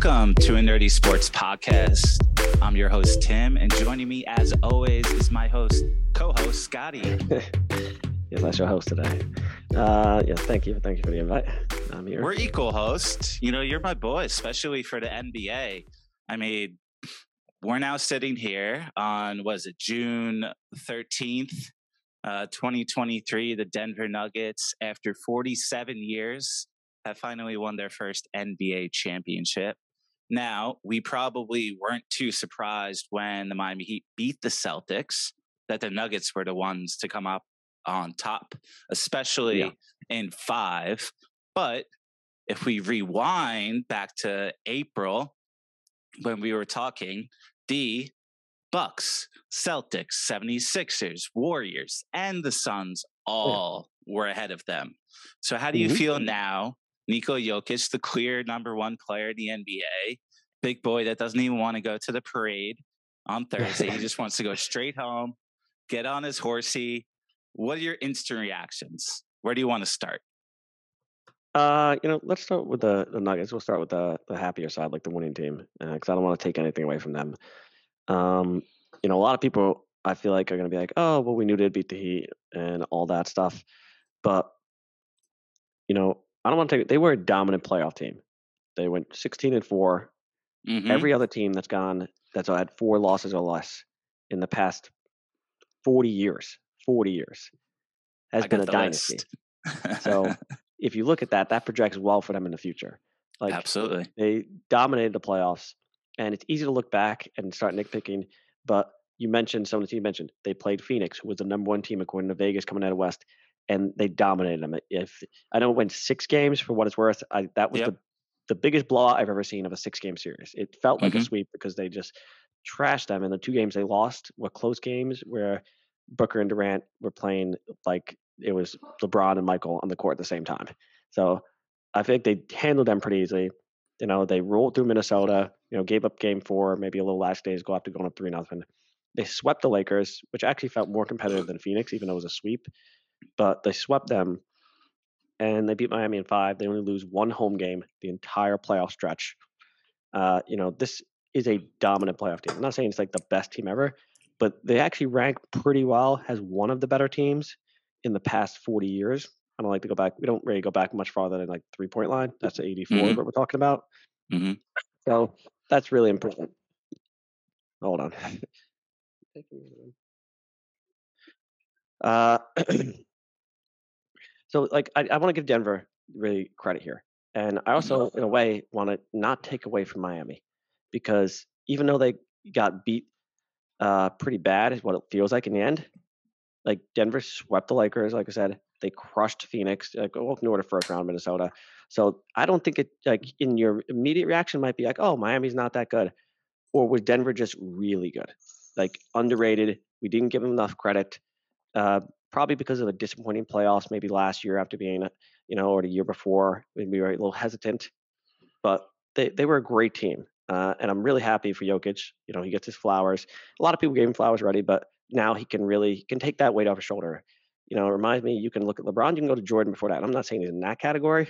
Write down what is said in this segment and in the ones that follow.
Welcome to a Nerdie Sports Podcast. I'm your host, Tim, and joining me, as always, is my host, co host, Scotty. yes, that's your host today. Uh, yes, thank you. Thank you for the invite. I'm here. We're equal hosts. You know, you're my boy, especially for the NBA. I mean, we're now sitting here on, was it June 13th, uh, 2023? The Denver Nuggets, after 47 years, have finally won their first NBA championship. Now, we probably weren't too surprised when the Miami Heat beat the Celtics that the Nuggets were the ones to come up on top, especially yeah. in five. But if we rewind back to April when we were talking, the Bucks, Celtics, 76ers, Warriors, and the Suns all yeah. were ahead of them. So how do you mm-hmm. feel now Nikola Jokic, the clear number one player in the NBA, big boy that doesn't even want to go to the parade on Thursday. he just wants to go straight home, get on his horsey. What are your instant reactions? Where do you want to start? Uh, you know, let's start with the, the Nuggets. We'll start with the the happier side, like the winning team, because uh, I don't want to take anything away from them. Um, you know, a lot of people I feel like are going to be like, "Oh, well, we knew they'd beat the Heat and all that stuff," but you know, I don't want to take. They were a dominant playoff team. They went 16 and 4 mm-hmm. Every other team that's gone that's had four losses or less in the past 40 years, 40 years, has I been a dynasty. so if you look at that, that projects well for them in the future. Like absolutely, they dominated the playoffs, and it's easy to look back and start nitpicking. But you mentioned some of the team mentioned they played Phoenix, who was the number one team according to Vegas coming out of West and they dominated them. If I know it went six games for what it's worth, I, that was yep. the the biggest blowout I've ever seen of a six game series. It felt like mm-hmm. a sweep because they just trashed them. And the two games they lost were close games where Booker and Durant were playing like it was LeBron and Michael on the court at the same time. So I think they handled them pretty easily. You know, they rolled through Minnesota, you know, gave up game four, maybe a little last days go after going up three nothing. They swept the Lakers, which actually felt more competitive than Phoenix, even though it was a sweep but they swept them and they beat Miami in five. They only lose one home game the entire playoff stretch. Uh, you know, this is a dominant playoff team. I'm not saying it's like the best team ever, but they actually rank pretty well as one of the better teams in the past 40 years. I don't like to go back. We don't really go back much farther than like three point line. That's 84 mm-hmm. what we're talking about. Mm-hmm. So that's really important. Hold on. uh, So like I, I want to give Denver really credit here. And I also, in a way, want to not take away from Miami because even though they got beat uh, pretty bad, is what it feels like in the end. Like Denver swept the Lakers, like I said, they crushed Phoenix, like open order first round Minnesota. So I don't think it like in your immediate reaction might be like, oh, Miami's not that good, or was Denver just really good, like underrated? We didn't give them enough credit. Uh, probably because of the disappointing playoffs, maybe last year after being, you know, or the year before, we were a little hesitant. But they, they were a great team. Uh, and I'm really happy for Jokic. You know, he gets his flowers. A lot of people gave him flowers already, but now he can really he can take that weight off his shoulder. You know, it reminds me, you can look at LeBron, you can go to Jordan before that. And I'm not saying he's in that category,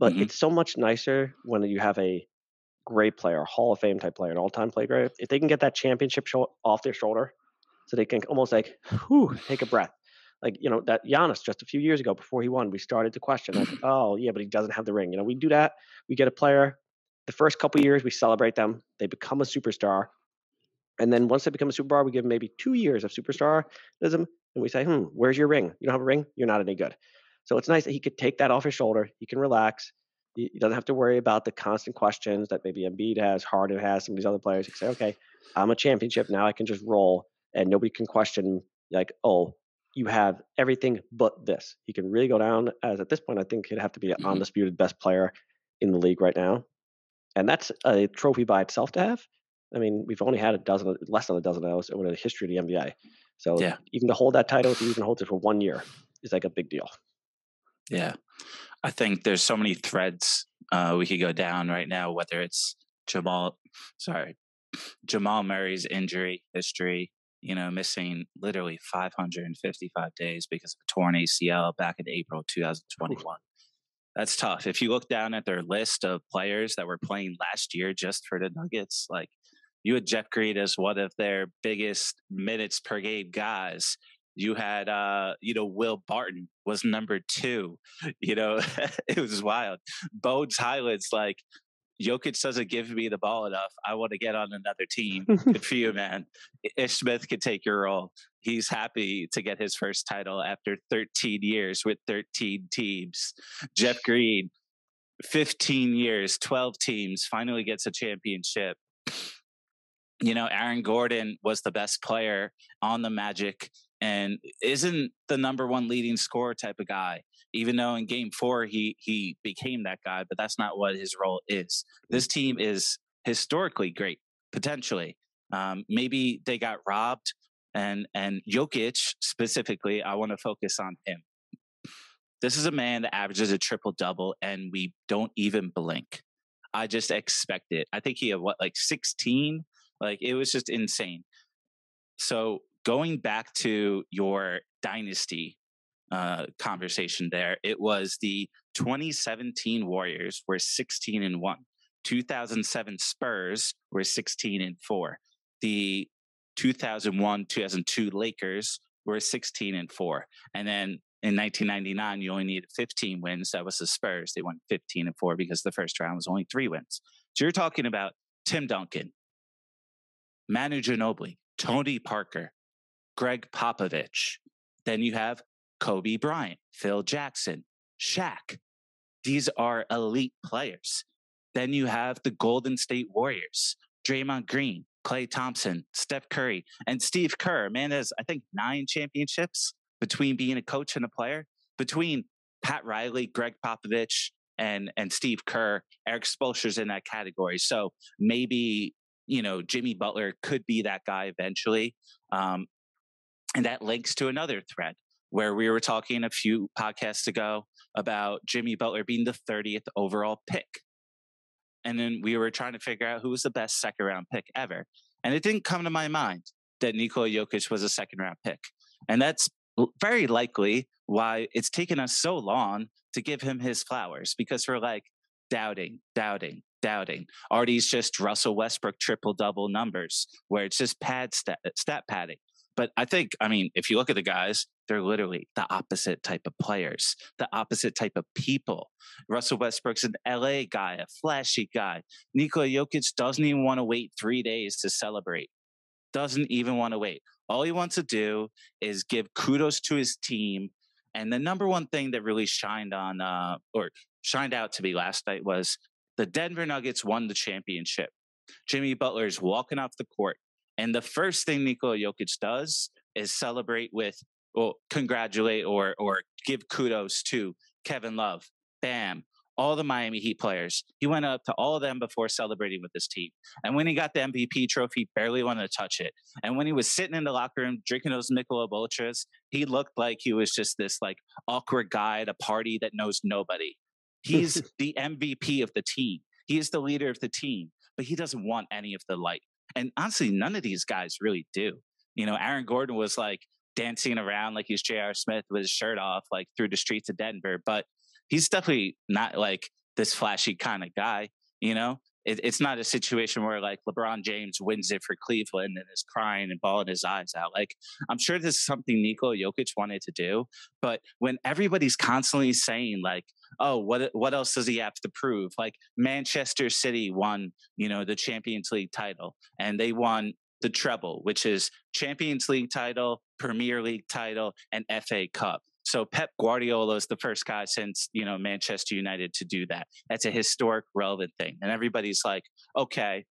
but mm-hmm. it's so much nicer when you have a great player, Hall of Fame type player, an all time player. If they can get that championship off their shoulder, so they can almost like, whew, take a breath like you know that Giannis just a few years ago before he won, we started to question like, oh yeah, but he doesn't have the ring. You know, we do that. We get a player. The first couple years, we celebrate them. They become a superstar, and then once they become a superstar, we give them maybe two years of superstarism, and we say, hmm, where's your ring? You don't have a ring. You're not any good. So it's nice that he could take that off his shoulder. He can relax. He doesn't have to worry about the constant questions that maybe Embiid has, Harden has, some of these other players. He can say, okay, I'm a championship now. I can just roll, and nobody can question like, oh, you have everything but this. He can really go down as at this point, I think he'd have to be an mm-hmm. undisputed best player in the league right now. And that's a trophy by itself to have. I mean, we've only had a dozen, less than a dozen of those in the history of the NBA. So yeah. even to hold that title, if he even holds it for one year, is like a big deal. Yeah. I think there's so many threads uh, we could go down right now, whether it's Jamal, sorry, Jamal Murray's injury history, you know, missing literally 555 days because of a torn ACL back in April 2021. That's tough. If you look down at their list of players that were playing last year just for the Nuggets, like you had Jeff Green as one of their biggest minutes per game guys. You had, uh, you know, Will Barton was number two. You know, it was wild. Bones Hyland's like, Jokic doesn't give me the ball enough. I want to get on another team. Good for you, man. Ish Smith could take your role. He's happy to get his first title after 13 years with 13 teams. Jeff Green, 15 years, 12 teams, finally gets a championship. You know, Aaron Gordon was the best player on the Magic and isn't the number one leading scorer type of guy even though in game four he he became that guy, but that's not what his role is. This team is historically great, potentially. Um, maybe they got robbed, and and Jokic specifically, I want to focus on him. This is a man that averages a triple double, and we don't even blink. I just expect it. I think he had what like sixteen. Like it was just insane. So going back to your dynasty uh, conversation there. It was the 2017 Warriors were 16 and 1. 2007 Spurs were 16 and 4. The 2001 2002 Lakers were 16 and 4. And then in 1999, you only needed 15 wins. That was the Spurs. They went 15 and 4 because the first round was only three wins. So you're talking about Tim Duncan, Manu Ginobili, Tony Parker, Gregg Popovich. Then you have Kobe Bryant, Phil Jackson, Shaq. These are elite players. Then you have the Golden State Warriors, Draymond Green, Klay Thompson, Steph Curry, and Steve Kerr. Man has, I think, nine championships between being a coach and a player. Between Pat Riley, Gregg Popovich, and and Steve Kerr, Erik Spoelstra's in that category. So maybe you know Jimmy Butler could be that guy eventually. Um, and that links to another thread where we were talking a few podcasts ago about Jimmy Butler being the 30th overall pick. And then we were trying to figure out who was the best second round pick ever. And it didn't come to my mind that Nikola Jokic was a second round pick. And that's very likely why it's taken us so long to give him his flowers because we're like doubting, doubting, doubting. Are these just Russell Westbrook triple double numbers where it's just pad stat, stat padding? But I think, I mean, if you look at the guys, they're literally the opposite type of players, the opposite type of people. Russell Westbrook's an LA guy, a flashy guy. Nikola Jokic doesn't even want to wait three days to celebrate. Doesn't even want to wait. All he wants to do is give kudos to his team. And the number one thing that really shined on, uh, or shined out to me last night was the Denver Nuggets won the championship. Jimmy Butler is walking off the court and the first thing Nikola Jokic does is celebrate with, well, congratulate or or give kudos to Kevin Love. Bam. All the Miami Heat players. He went up to all of them before celebrating with his team. And when he got the MVP trophy, barely wanted to touch it. And when he was sitting in the locker room drinking those Michelob Ultras, he looked like he was just this like awkward guy at a party that knows nobody. He's the MVP of the team. He is the leader of the team, but he doesn't want any of the light. And honestly, none of these guys really do. You know, Aaron Gordon was like dancing around like he's J.R. Smith with his shirt off, like through the streets of Denver, but he's definitely not like this flashy kind of guy. You know, it, it's not a situation where like LeBron James wins it for Cleveland and is crying and bawling his eyes out. Like I'm sure this is something Nikola Jokic wanted to do, but when everybody's constantly saying like, "Oh, what what else does he have to prove?" Like Manchester City won, you know, the Champions League title, and they won the treble, which is Champions League title, Premier League title, and FA Cup. So Pep Guardiola is the first guy since, you know, Manchester United to do that. That's a historic relevant thing. And everybody's like, okay,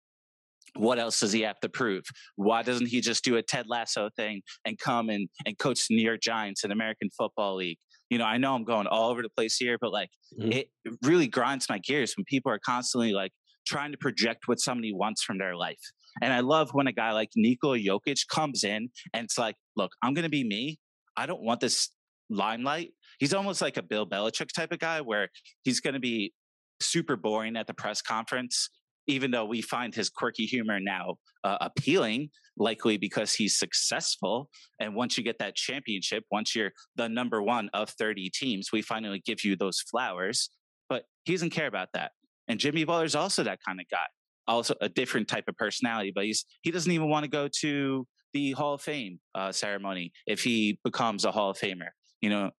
what else does he have to prove? Why doesn't he just do a Ted Lasso thing and come and, and coach the New York Giants in American Football League? You know, I know I'm going all over the place here, but like mm-hmm. it really grinds my gears when people are constantly like trying to project what somebody wants from their life. And I love when a guy like Nikola Jokic comes in and it's like, look, I'm going to be me. I don't want this limelight. He's almost like a Bill Belichick type of guy where he's going to be super boring at the press conference, even though we find his quirky humor now uh, appealing, likely because he's successful. And once you get that championship, once you're the number one of 30 teams, we finally give you those flowers. but he doesn't care about that. And Jimmy Butler's also that kind of guy, also a different type of personality, but he's he doesn't even want to go to the Hall of Fame uh, ceremony if he becomes a Hall of Famer. You know,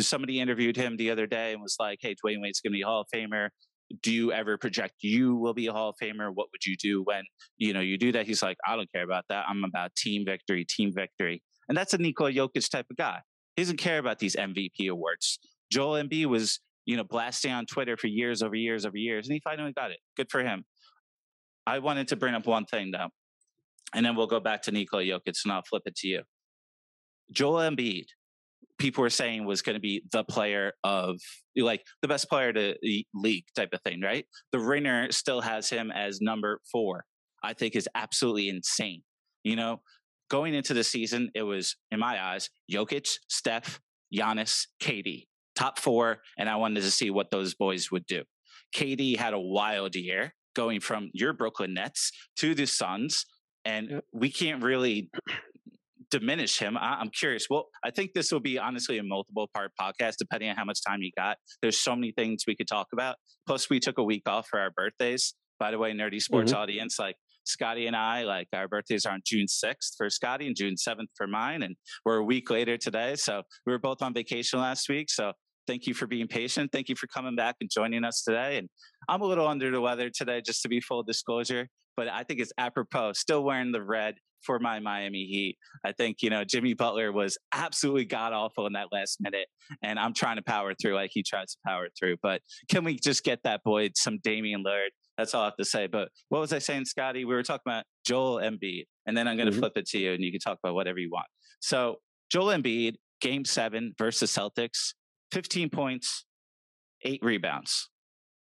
somebody interviewed him the other day and was like, "Hey, Dwyane Wade's going to be a Hall of Famer. Do you ever project you will be a Hall of Famer? What would you do when you know you do that?" He's like, "I don't care about that. I'm about team victory, team victory." And that's a Nikola Jokic type of guy. He doesn't care about these MVP awards. Joel Embiid was, you know, blasting on Twitter for years over years over years, and he finally got it. Good for him. I wanted to bring up one thing though, and then we'll go back to Nikola Jokic, and I'll flip it to you. Joel Embiid, people were saying was going to be the player of like the best player to the league type of thing, right? The Ringer still has him as number four. I think is absolutely insane. You know, going into the season, it was in my eyes Jokic, Steph, Giannis, KD, top four, and I wanted to see what those boys would do. KD had a wild year going from your Brooklyn Nets to the Suns, and we can't really diminish him. I, am curious. Well, I think this will be honestly a multiple part podcast, depending on how much time you got. There's so many things we could talk about. Plus, we took a week off for our birthdays. By the way, nerdie sports mm-hmm. audience, like Scotty and I, like our birthdays are on June 6th for Scotty and June 7th for mine. And we're a week later today. So we were both on vacation last week. So thank you for being patient. Thank you for coming back and joining us today. And I'm a little under the weather today, just to be full disclosure, but I think it's apropos, still wearing the red for my Miami Heat. I think, you know, Jimmy Butler was absolutely god awful in that last minute. And I'm trying to power through like he tries to power through. But can we just get that boy some Damian Lillard? That's all I have to say. But what was I saying, Scotty? We were talking about Joel Embiid, and then I'm going to mm-hmm. flip it to you, and you can talk about whatever you want. So Joel Embiid, Game Seven versus Celtics, 15 points, eight rebounds,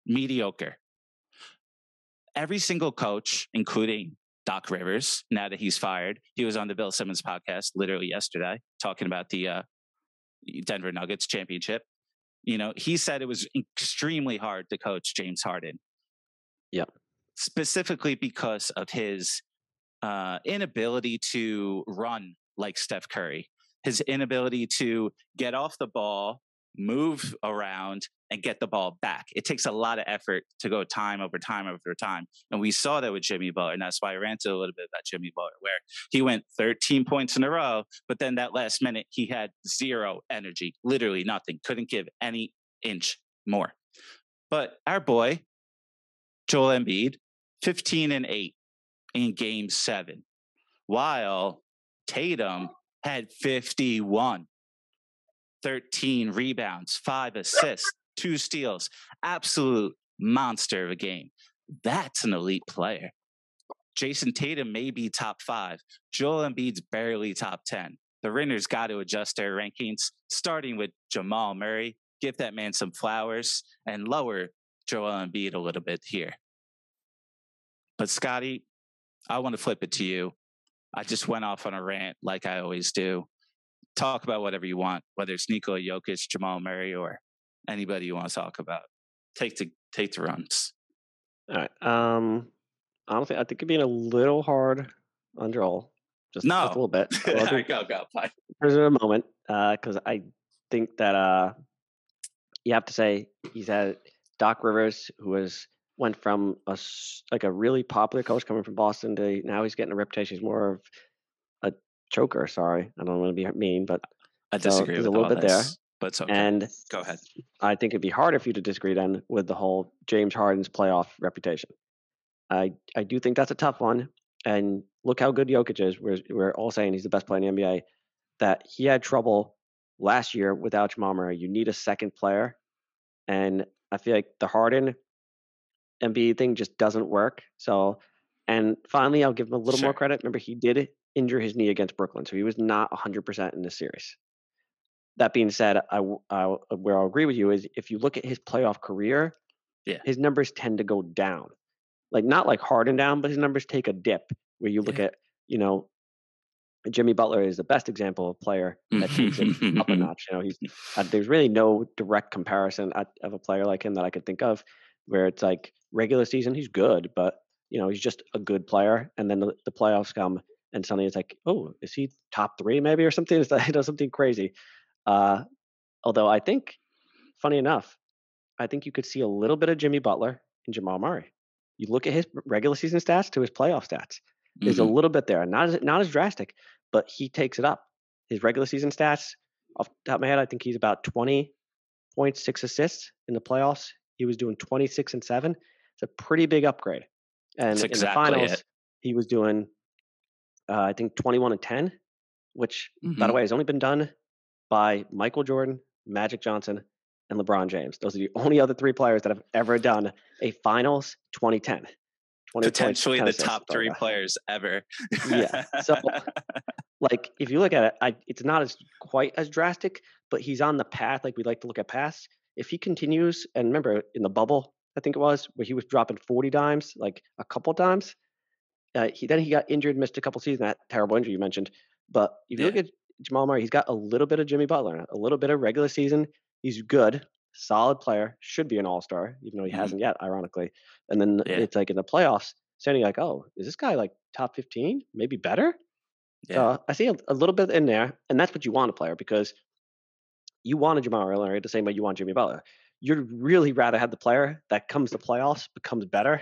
mediocre. Every single coach, including Doc Rivers, now that he's fired, he was on the Bill Simmons podcast literally yesterday talking about the uh, Denver Nuggets championship. You know, he said it was extremely hard to coach James Harden yeah. Specifically because of his uh, inability to run like Steph Curry, his inability to get off the ball, move around, and get the ball back. It takes a lot of effort to go time over time over time. And we saw that with Jimmy Butler. And that's why I ranted a little bit about Jimmy Butler, where he went 13 points in a row, but then that last minute, he had zero energy, literally nothing, couldn't give any inch more. But our boy, Joel Embiid, 15 and 8 in game seven, while Tatum had 51, 13 rebounds, five assists, two steals. Absolute monster of a game. That's an elite player. Jayson Tatum may be top five. Joel Embiid's barely top 10. The Ringers got to adjust their rankings, starting with Jamal Murray. Give that man some flowers and lower Joel Embiid a little bit here. But Scotty, I want to flip it to you. I just went off on a rant like I always do. Talk about whatever you want, whether it's Nikola Jokic, Jamal Murray, or anybody you want to talk about. Take the take the runs. All right. Um honestly, I think it'd be a little hard on Joel. Just, no. just a little bit. Well, go, go. For a moment, because uh, I think that uh, you have to say he's had Doc Rivers, who was went from a like a really popular coach coming from Boston to now he's getting a reputation. He's more of choker. Sorry, I don't want to be mean, but I disagree so with a little bit this, there. But okay. And go ahead. I think it'd be harder for you to disagree then with the whole James Harden's playoff reputation. I I do think that's a tough one. And look how good Jokic is. We're we're all saying he's the best player in the NBA. That he had trouble last year without Jamal Murray. You need a second player, and I feel like the Harden Embiid thing just doesn't work. So, and finally, I'll give him a little sure. more credit. Remember, he did injure his knee against Brooklyn, so he was not 100% in this series. That being said, I, I where I'll agree with you is if you look at his playoff career, yeah. his numbers tend to go down. Like not like Harden down, but his numbers take a dip. Where you look yeah. at, you know, Jimmy Butler is the best example of player that takes it up a notch. You know, he's uh, there's really no direct comparison of a player like him that I could think of, where it's like regular season he's good, but you know he's just a good player. And then the, the playoffs come, and suddenly it's like, oh, is he top three maybe or something? Is that you know something crazy? Uh, although I think, funny enough, I think you could see a little bit of Jimmy Butler in Jamal Murray. You look at his regular season stats to his playoff stats. There's mm-hmm. a little bit there, not as not as drastic, but he takes it up. His regular season stats, off the top of my head, I think he's about 20.6 assists in the playoffs. He was doing 26 and seven. It's a pretty big upgrade. And That's in exactly the finals, it. he was doing, uh, I think, 21 and 10, which, mm-hmm. by the mm-hmm. way, has only been done by Michael Jordan, Magic Johnson, and LeBron James. Those are the only other three players that have ever done a finals 2010. Potentially the top three players ever. yeah. So, like, if you look at it, I, it's not as quite as drastic, but he's on the path. Like we like to look at paths. If he continues, and remember in the bubble, I think it was, where he was dropping 40 dimes, like a couple times. Uh, he then he got injured, missed a couple seasons. That terrible injury you mentioned. But if you yeah. look at Jamal Murray, he's got a little bit of Jimmy Butler, a little bit of regular season. He's good, solid player, should be an all star, even though he mm-hmm. hasn't yet, ironically. And then yeah. it's like in the playoffs, standing like, oh, is this guy like top 15? Maybe better? Yeah. Uh, I see a, a, little bit in there, and that's what you want a player because you want a Jamal Murray the same way you want Jimmy Butler you'd really rather have the player that comes to playoffs becomes better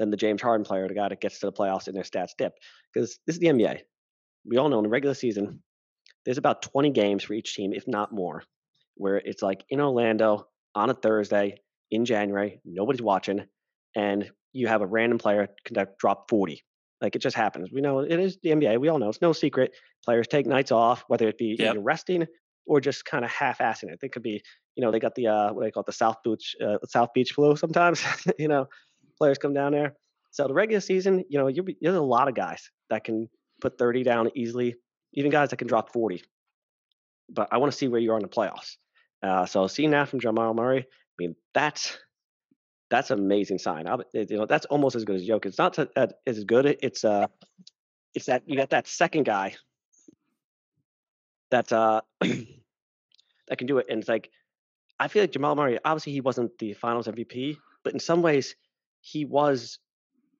than the James Harden player, the guy that gets to the playoffs and their stats dip. Because this is the NBA. We all know in the regular season, there's about 20 games for each team, if not more, where it's like in Orlando on a Thursday in January, nobody's watching, and you have a random player conduct drop 40. Like it just happens. We know it is the NBA. We all know it's no secret. Players take nights off, whether it be yep. resting or just kind of half-assing it. They could be, you know, they got the uh, what do they call it, the South Beach uh, South Beach flu. Sometimes, you know, players come down there. So the regular season, you know, you there's a lot of guys that can put 30 down easily, even guys that can drop 40. But I want to see where you are in the playoffs. Uh, so seeing that from Jamal Murray, I mean, that's that's an amazing sign. I, you know, that's almost as good as Jokic. It's not to, uh, as good. It's uh, it's that you got that second guy that uh that can do it. And it's like I feel like Jamal Murray, obviously he wasn't the finals MVP, but in some ways he was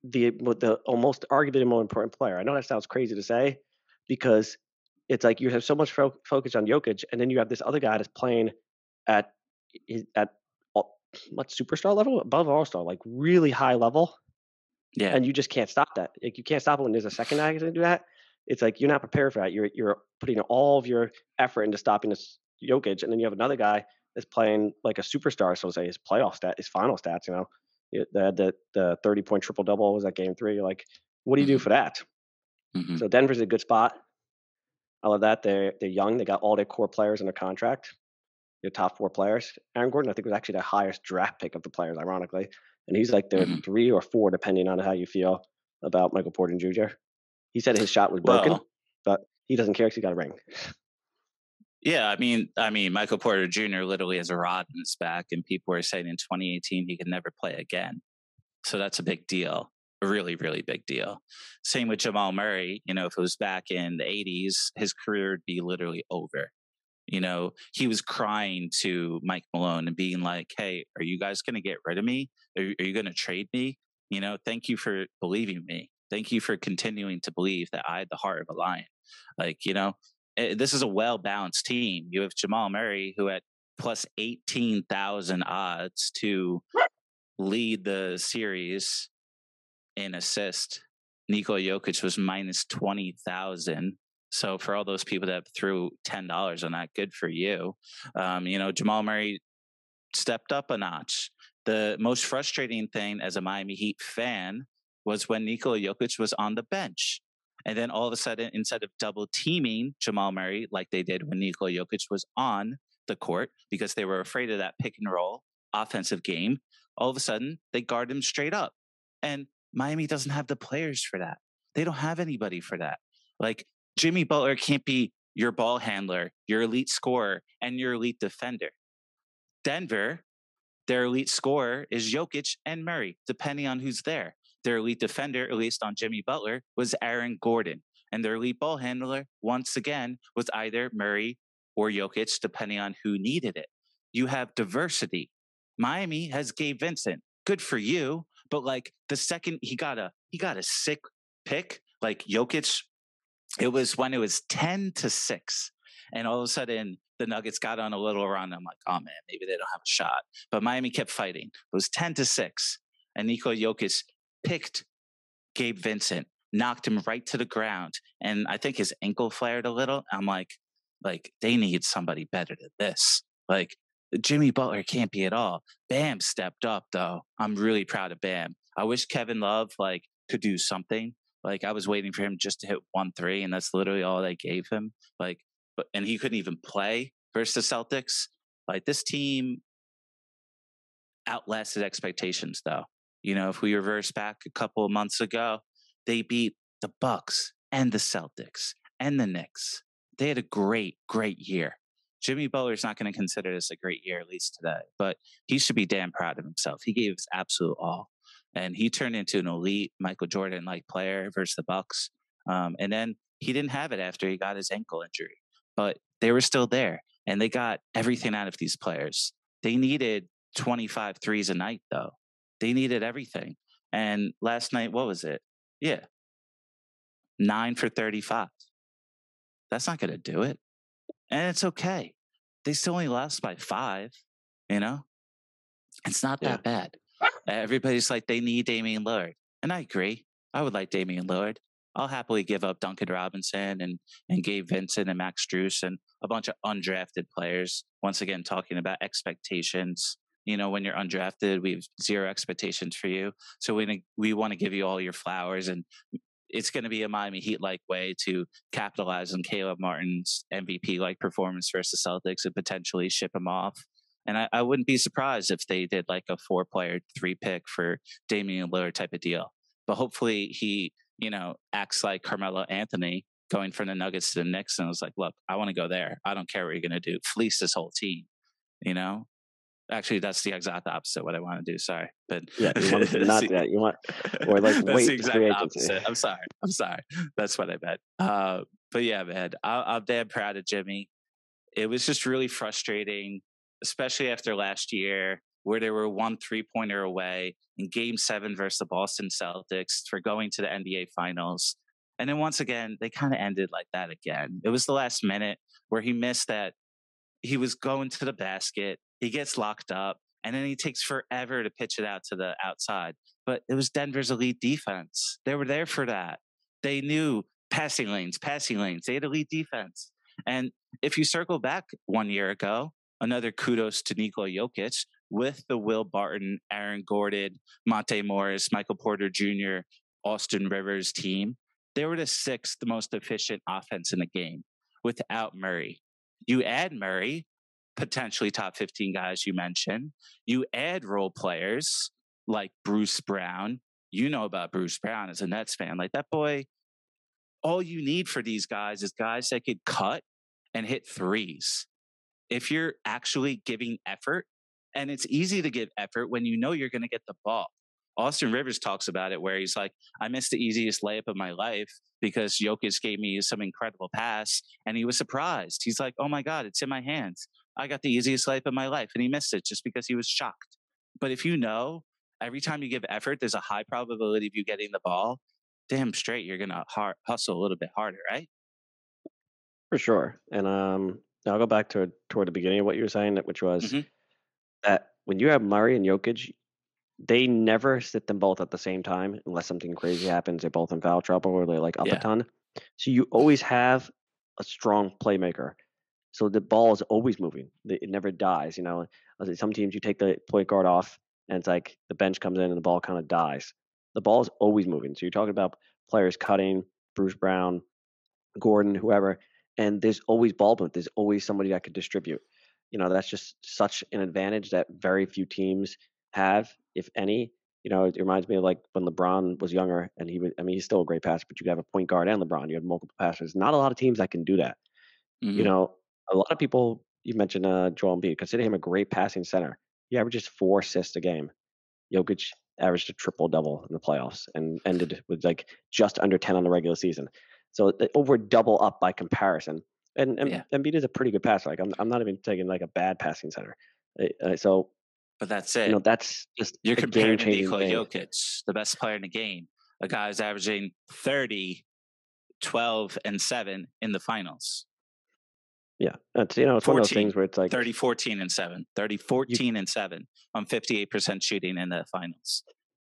the the almost arguably the more important player. I know that sounds crazy to say because it's like you have so much fo- focus on Jokic, and then you have this other guy that's playing at at what superstar level above all star, like really high level. Yeah, and you just can't stop that. Like you can't stop it when there's a second guy to do that. It's like you're not prepared for that. You're you're putting all of your effort into stopping this Jokic, and then you have another guy that's playing like a superstar. So say his playoff stat, his final stats. You know, the the, the thirty point triple double was that game three. You're like, what do you do mm-hmm. for that? Mm-hmm. So Denver's a good spot. I love that. They're they're young. They got all their core players in their contract. Their top four players. Aaron Gordon, I think, was actually the highest draft pick of the players, ironically, and he's like their mm-hmm. three or four, depending on how you feel about Michael Porter Jr. He said his shot was broken, well, but he doesn't care because he got a ring. Yeah, I mean, I mean, Michael Porter Jr. literally has a rod in his back, and people are saying in 2018 he can never play again. So that's a big deal, a really, really big deal. Same with Jamal Murray. You know, if it was back in the 80s, his career would be literally over. You know, he was crying to Mike Malone and being like, "Hey, are you guys going to get rid of me? Are, are you going to trade me? You know, thank you for believing me. Thank you for continuing to believe that I had the heart of a lion. Like, you know, this is a well balanced team. You have Jamal Murray, who at plus 18,000 odds to lead the series in assist. Nikola Jokic was minus 20,000. So for all those people that threw $10 on that, good for you. Um, you know, Jamal Murray stepped up a notch. The most frustrating thing as a Miami Heat fan was when Nikola Jokic was on the bench. And then all of a sudden, instead of double teaming Jamal Murray like they did when Nikola Jokic was on the court because they were afraid of that pick and roll offensive game, all of a sudden they guard him straight up. And Miami doesn't have the players for that. They don't have anybody for that. Like Jimmy Butler can't be your ball handler, your elite scorer, and your elite defender. Denver, their elite scorer is Jokic and Murray, depending on who's there. Their elite defender, at least on Jimmy Butler, was Aaron Gordon. And their elite ball handler, once again, was either Murray or Jokic, depending on who needed it. You have diversity. Miami has Gabe Vincent. Good for you. But like the second he got a he got a sick pick, like Jokic, it was when it was 10 to 6. And all of a sudden, the Nuggets got on a little run. I'm like, oh man, maybe they don't have a shot. But Miami kept fighting. It was 10 to 6. And Nikola Jokic picked Gabe Vincent, knocked him right to the ground. And I think his ankle flared a little. I'm like, like, they need somebody better than this. Like, Jimmy Butler can't be at all. Bam stepped up though. I'm really proud of Bam. I wish Kevin Love like could do something. Like I was waiting for him just to hit one three, and that's literally all they gave him. Like, but and he couldn't even play versus the Celtics. Like this team outlasted expectations though. You know, if we reverse back a couple of months ago, they beat the Bucks and the Celtics and the Knicks. They had a great, great year. Jimmy Butler's not going to consider this a great year, at least today, but he should be damn proud of himself. He gave his absolute all, and he turned into an elite Michael Jordan like player versus the Bucks. Um, and then he didn't have it after he got his ankle injury, but they were still there, and they got everything out of these players. They needed 25 threes a night, though. They needed everything. And last night, what was it? Yeah, nine for 35. That's not going to do it and it's okay. They still only lost by five. You know, it's not that yeah. bad. Everybody's like they need Damian Lillard, and I agree. I would like Damian Lillard. I'll happily give up Duncan Robinson and and Gabe Vincent and Max Strus and a bunch of undrafted players. Once again, talking about expectations. You know, when you're undrafted, we have zero expectations for you. So we we want to give you all your flowers and it's going to be a Miami Heat like way to capitalize on Caleb Martin's MVP like performance versus Celtics and potentially ship him off. And I, I, wouldn't be surprised if they did like a four player, three pick for Damian Lillard type of deal. But hopefully he, you know, acts like Carmelo Anthony going from the Nuggets to the Knicks and was like, look, I want to go there. I don't care what you're going to do. Fleece this whole team, you know? Actually, that's the exact opposite what I want to do. Sorry, but yeah, you want not that. You want or like wait the exact opposite. I'm sorry. I'm sorry. That's what I meant. Uh, but yeah, man, I, I'm damn proud of Jimmy. It was just really frustrating, especially after last year where they were one three pointer away in game seven versus the Boston Celtics for going to the NBA finals. And then once again, they kind of ended like that again. It was the last minute where he missed that he was going to the basket he gets locked up, and then he takes forever to pitch it out to the outside. But it was Denver's elite defense. They were there for that. They knew passing lanes, passing lanes. They had elite defense. And if you circle back one year ago, another kudos to Nikola Jokic with the Will Barton, Aaron Gordon, Monte Morris, Michael Porter Jr., Austin Rivers team. They were the sixth most efficient offense in the game without Murray. You add Murray, potentially top 15 guys you mentioned. You add role players like Bruce Brown. You know about Bruce Brown as a Nets fan. Like that boy, all you need for these guys is guys that could cut and hit threes. If you're actually giving effort, and it's easy to give effort when you know you're going to get the ball. Austin Rivers talks about it where he's like, I missed the easiest layup of my life because Jokic gave me some incredible pass and he was surprised. He's like, oh my God, it's in my hands. I got the easiest life of my life. And he missed it just because he was shocked. But if you know every time you give effort, there's a high probability of you getting the ball, damn straight, you're going to hustle a little bit harder, right? For sure. And um, I'll go back to toward the beginning of what you were saying, which was mm-hmm. that when you have Murray and Jokic, they never sit them both at the same time unless something crazy happens. They're both in foul trouble or they're like up yeah. a ton. So you always have a strong playmaker. So the ball is always moving. It never dies. You know, some teams you take the point guard off, and it's like the bench comes in and the ball kind of dies. The ball is always moving. So you're talking about players cutting, Bruce Brown, Gordon, whoever, and there's always ball movement. There's always somebody that could distribute. You know, that's just such an advantage that very few teams have, if any. You know, it reminds me of like when LeBron was younger, and he was. I mean, he's still a great passer, but you could have a point guard and LeBron. You have multiple passers. Not a lot of teams that can do that. Mm-hmm. You know, a lot of people you mentioned uh, Joel Embiid consider him a great passing center. He averages four assists a game. Jokic averaged a triple double in the playoffs and ended with like just under ten on the regular season. So uh, over double up by comparison. And, and yeah. Embiid is a pretty good passer. Like I'm, I'm not even taking like a bad passing center. Uh, uh so, but that's it. You know, that's just you're comparing to Nikola Jokic, the best player in the game. A guy who's averaging 30, 12, and seven in the finals. Yeah, it's you know it's 14, one of those things where it's like 30, 14, and seven, 30, 14, you, and seven on fifty eight percent shooting in the finals,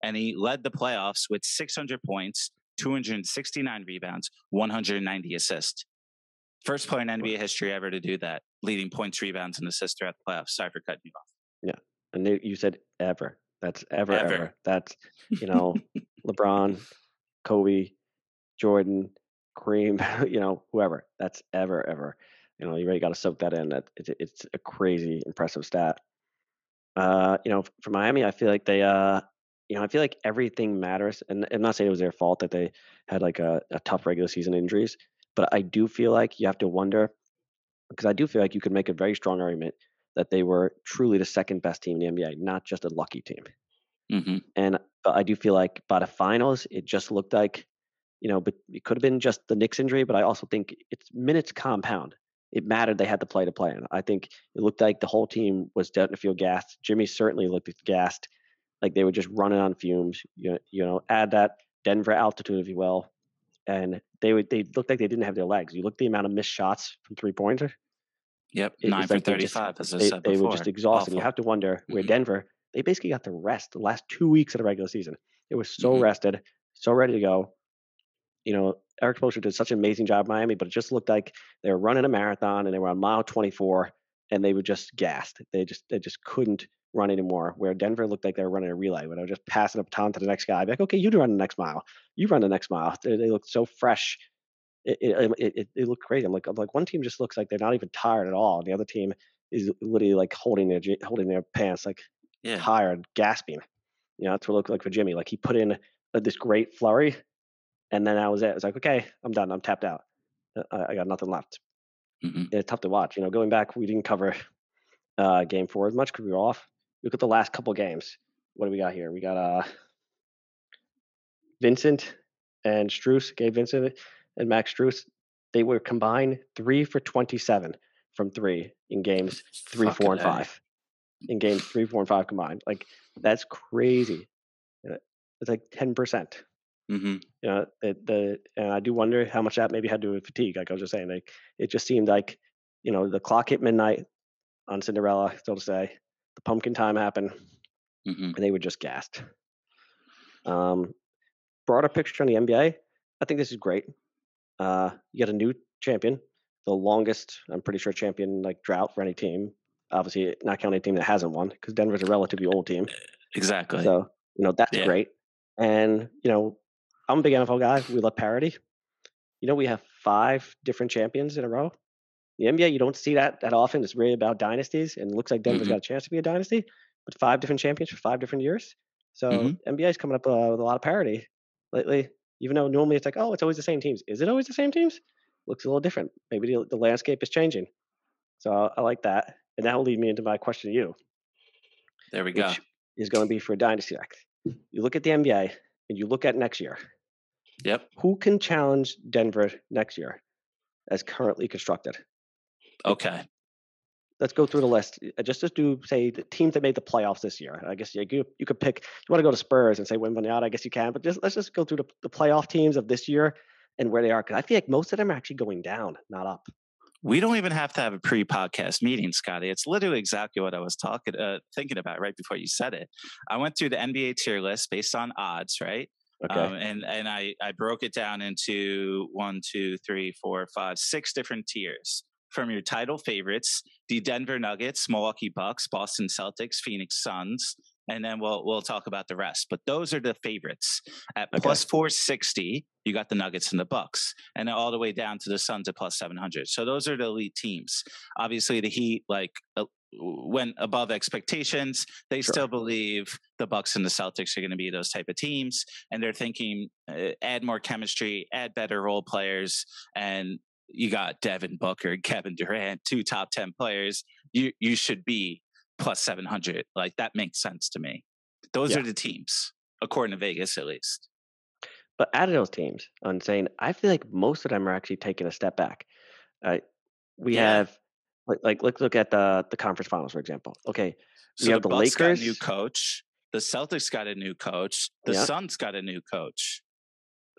and he led the playoffs with six hundred points, two hundred sixty nine rebounds, one hundred ninety assists. First player in NBA history ever to do that, leading points, rebounds, and assists throughout the playoffs. Sorry for cutting you off. Yeah, and you said ever. That's ever, ever. ever. That's you know, LeBron, Kobe, Jordan, Kareem, you know, whoever. That's ever, ever. You know, you really got to soak that in. That it's, it's a crazy, impressive stat. Uh, you know, for Miami, I feel like they, uh, you know, I feel like everything matters. And I'm not saying it was their fault that they had like a, a tough regular season injuries, but I do feel like you have to wonder because I do feel like you could make a very strong argument that they were truly the second best team in the NBA, not just a lucky team. Mm-hmm. And but I do feel like by the finals, it just looked like, you know, but it could have been just the Knicks injury, but I also think it's minutes compound. It mattered they had to play to play. And I think it looked like the whole team was starting to feel gassed. Jimmy certainly looked gassed, like they were just running on fumes. You know, you know, add that Denver altitude, if you will, and they would they looked like they didn't have their legs. You look at the amount of missed shots from three pointer. Yep, nine for like thirty-five. Just, as I they, said they before. were just exhausted. You have to wonder where mm-hmm. Denver they basically got the rest the last two weeks of the regular season. They were so mm-hmm. rested, so ready to go. You know, Erik Spoelstra did such an amazing job in Miami, but it just looked like they were running a marathon and they were on mile 24 and they were just gassed. They just they just couldn't run anymore. Where Denver looked like they were running a relay, where they were just passing a baton to the next guy. I'd be like, okay, you do run the next mile. You run the next mile. They, they looked so fresh. It it, it, it, looked great. I'm like, I'm like one team just looks like they're not even tired at all. And the other team is literally like holding their holding their pants, like yeah. tired, gasping. You know, that's what it looked like for Jimmy. Like he put in a, this great flurry, and then that was it. was like, okay, I'm done. I'm tapped out. Uh, I, I got nothing left. Mm-hmm. It's tough to watch. You know, going back, we didn't cover uh, game four as much because we were off. Look at the last couple games. What do we got here? We got uh, Vincent and Strus, Gabe Vincent and Max Strus. They were combined three for 27 from three in games three, Fucking four, and five. In games three, four, and five combined. Like that's crazy. It's like ten percent. Mm-hmm. You know, the, the and I do wonder how much that maybe had to do with fatigue. Like I was just saying, like it just seemed like you know the clock hit midnight on Cinderella, so to say. The pumpkin time happened, mm-hmm. and they were just gassed. Um, broader picture on the NBA, I think this is great. Uh, you got a new champion, the longest, I'm pretty sure, champion like drought for any team. Obviously, not counting a team that hasn't won, because Denver's a relatively old team. Exactly. So you know that's yeah. great. And you know, I'm a big NFL guy. We love parity. You know, we have five different champions in a row. The NBA, you don't see that that often. It's really about dynasties, and it looks like Denver's mm-hmm. got a chance to be a dynasty. But five different champions for five different years. So mm-hmm. NBA is coming up uh, with a lot of parity lately. Even though normally it's like, oh, it's always the same teams. Is it always the same teams? Looks a little different. Maybe the, the landscape is changing. So I, I like that, and that will lead me into my question to you. There we go. Is going to be for a Dynasty Act you look at the NBA and you look at next year. Yep. Who can challenge Denver next year as currently constructed? Okay. Let's go through the list. Uh, just to do say the teams that made the playoffs this year. I guess you you, you could pick. You want to go to Spurs and say win out. I guess you can, but just let's just go through the, the playoff teams of this year and where they are because I feel like most of them are actually going down, not up we don't even have to have a pre-podcast meeting, Scotty. It's literally exactly what I was talking, uh, thinking about right before you said it. I went through the NBA tier list based on odds, right? Okay. Um, and and I I broke it down into one, two, three, four, five, six different tiers. From your title favorites, the Denver Nuggets, Milwaukee Bucks, Boston Celtics, Phoenix Suns, and then we'll we'll talk about the rest. But those are the favorites. At okay. plus 460, you got the Nuggets and the Bucks, and then all the way down to the Suns at plus 700. So those are the elite teams. Obviously, the Heat like went above expectations. They sure. still believe the Bucks and the Celtics are going to be those type of teams, and they're thinking uh, add more chemistry, add better role players, and you got Devin Booker, Kevin Durant, two top ten players. You you should be plus 700. Like that makes sense to me. Those yeah. are the teams, according to Vegas at least. But out of those teams, I'm saying I feel like most of them are actually taking a step back. Uh, we yeah. have like, like let's look at the the conference finals for example. Okay, so we have the, the Lakers, new coach. The Celtics got a new coach. The yeah. Suns got a new coach.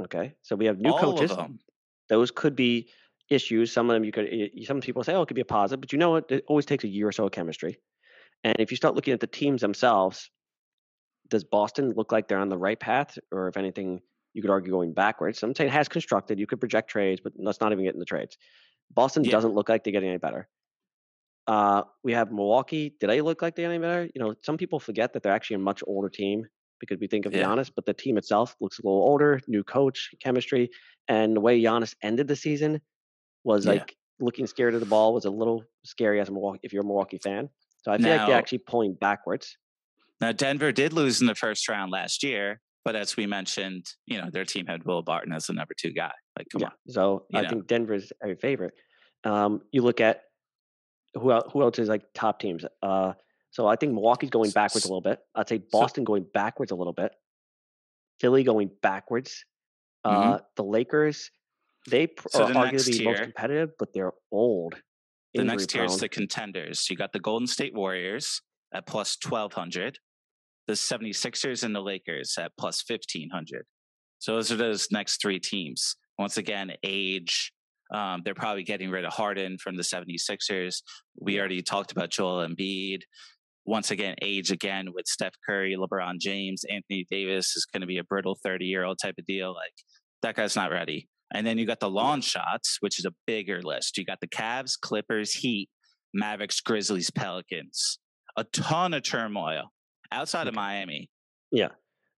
Okay, so we have new All coaches. Those could be issues. Some of them you could. Some people say, "Oh, it could be a positive," but you know what? It always takes a year or so of chemistry. And if you start looking at the teams themselves, does Boston look like they're on the right path, or if anything, you could argue going backwards? I'm saying it has constructed. You could project trades, but let's not even get in the trades. Boston yeah. doesn't look like they're getting any better. Uh, we have Milwaukee. Did they look like they're any better? You know, some people forget that they're actually a much older team because we think of yeah. Giannis, but the team itself looks a little older, new coach, chemistry, and the way Giannis ended the season was yeah. like looking scared of the ball was a little scary as a Milwaukee if you're a Milwaukee fan. So I feel now, like they're actually pulling backwards. Now Denver did lose in the first round last year, but as we mentioned, you know their team had Will Barton as the number two guy. Like, come yeah. on. So you I know. think Denver's a favorite. Um, you look at who else, who else is like top teams. Uh, so I think Milwaukee's going backwards a little bit. I'd say Boston going backwards a little bit. Philly going backwards. Mm-hmm. Uh, the Lakers, they so are arguably tier, most competitive, but they're old. The next tier is the contenders. You got the Golden State Warriors at plus 1200, the 76ers and the Lakers at plus 1500. So those are those next three teams. Once again, age, um, they're probably getting rid of Harden from the 76ers. We already talked about Joel Embiid. Once again, age again with Steph Curry, LeBron James, Anthony Davis is going to be a brittle 30 year old type of deal. Like that guy's not ready. And then you got the long shots, which is a bigger list. You got the Cavs, Clippers, Heat, Mavericks, Grizzlies, Pelicans. A ton of turmoil outside of Miami. Yeah.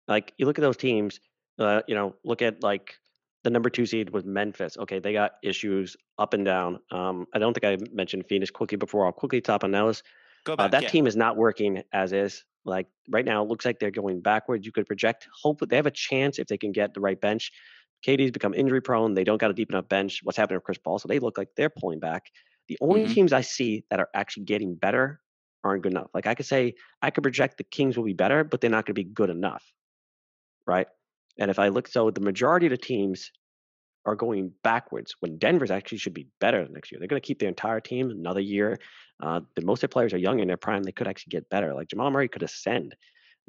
Like you look at those teams, uh, you know, look at like the number two seed was Memphis. Okay, they got issues up and down. Um, I don't think I mentioned Phoenix quickly before. I'll quickly top on those. Go uh, back, uh, that yeah. team is not working as is. Like right now, it looks like they're going backwards. You could project. Hopefully, they have a chance if they can get the right bench. KD's become injury prone. They don't got a deep enough bench. What's happening with Chris Paul? So they look like they're pulling back. The only mm-hmm. teams I see that are actually getting better aren't good enough. Like I could say, I could project the Kings will be better, but they're not going to be good enough, right? And if I look, so the majority of the teams are going backwards when Denver's actually should be better next year. They're going to keep their entire team another year. Uh, the most of the players are young in their prime. They could actually get better. Like Jamal Murray could ascend.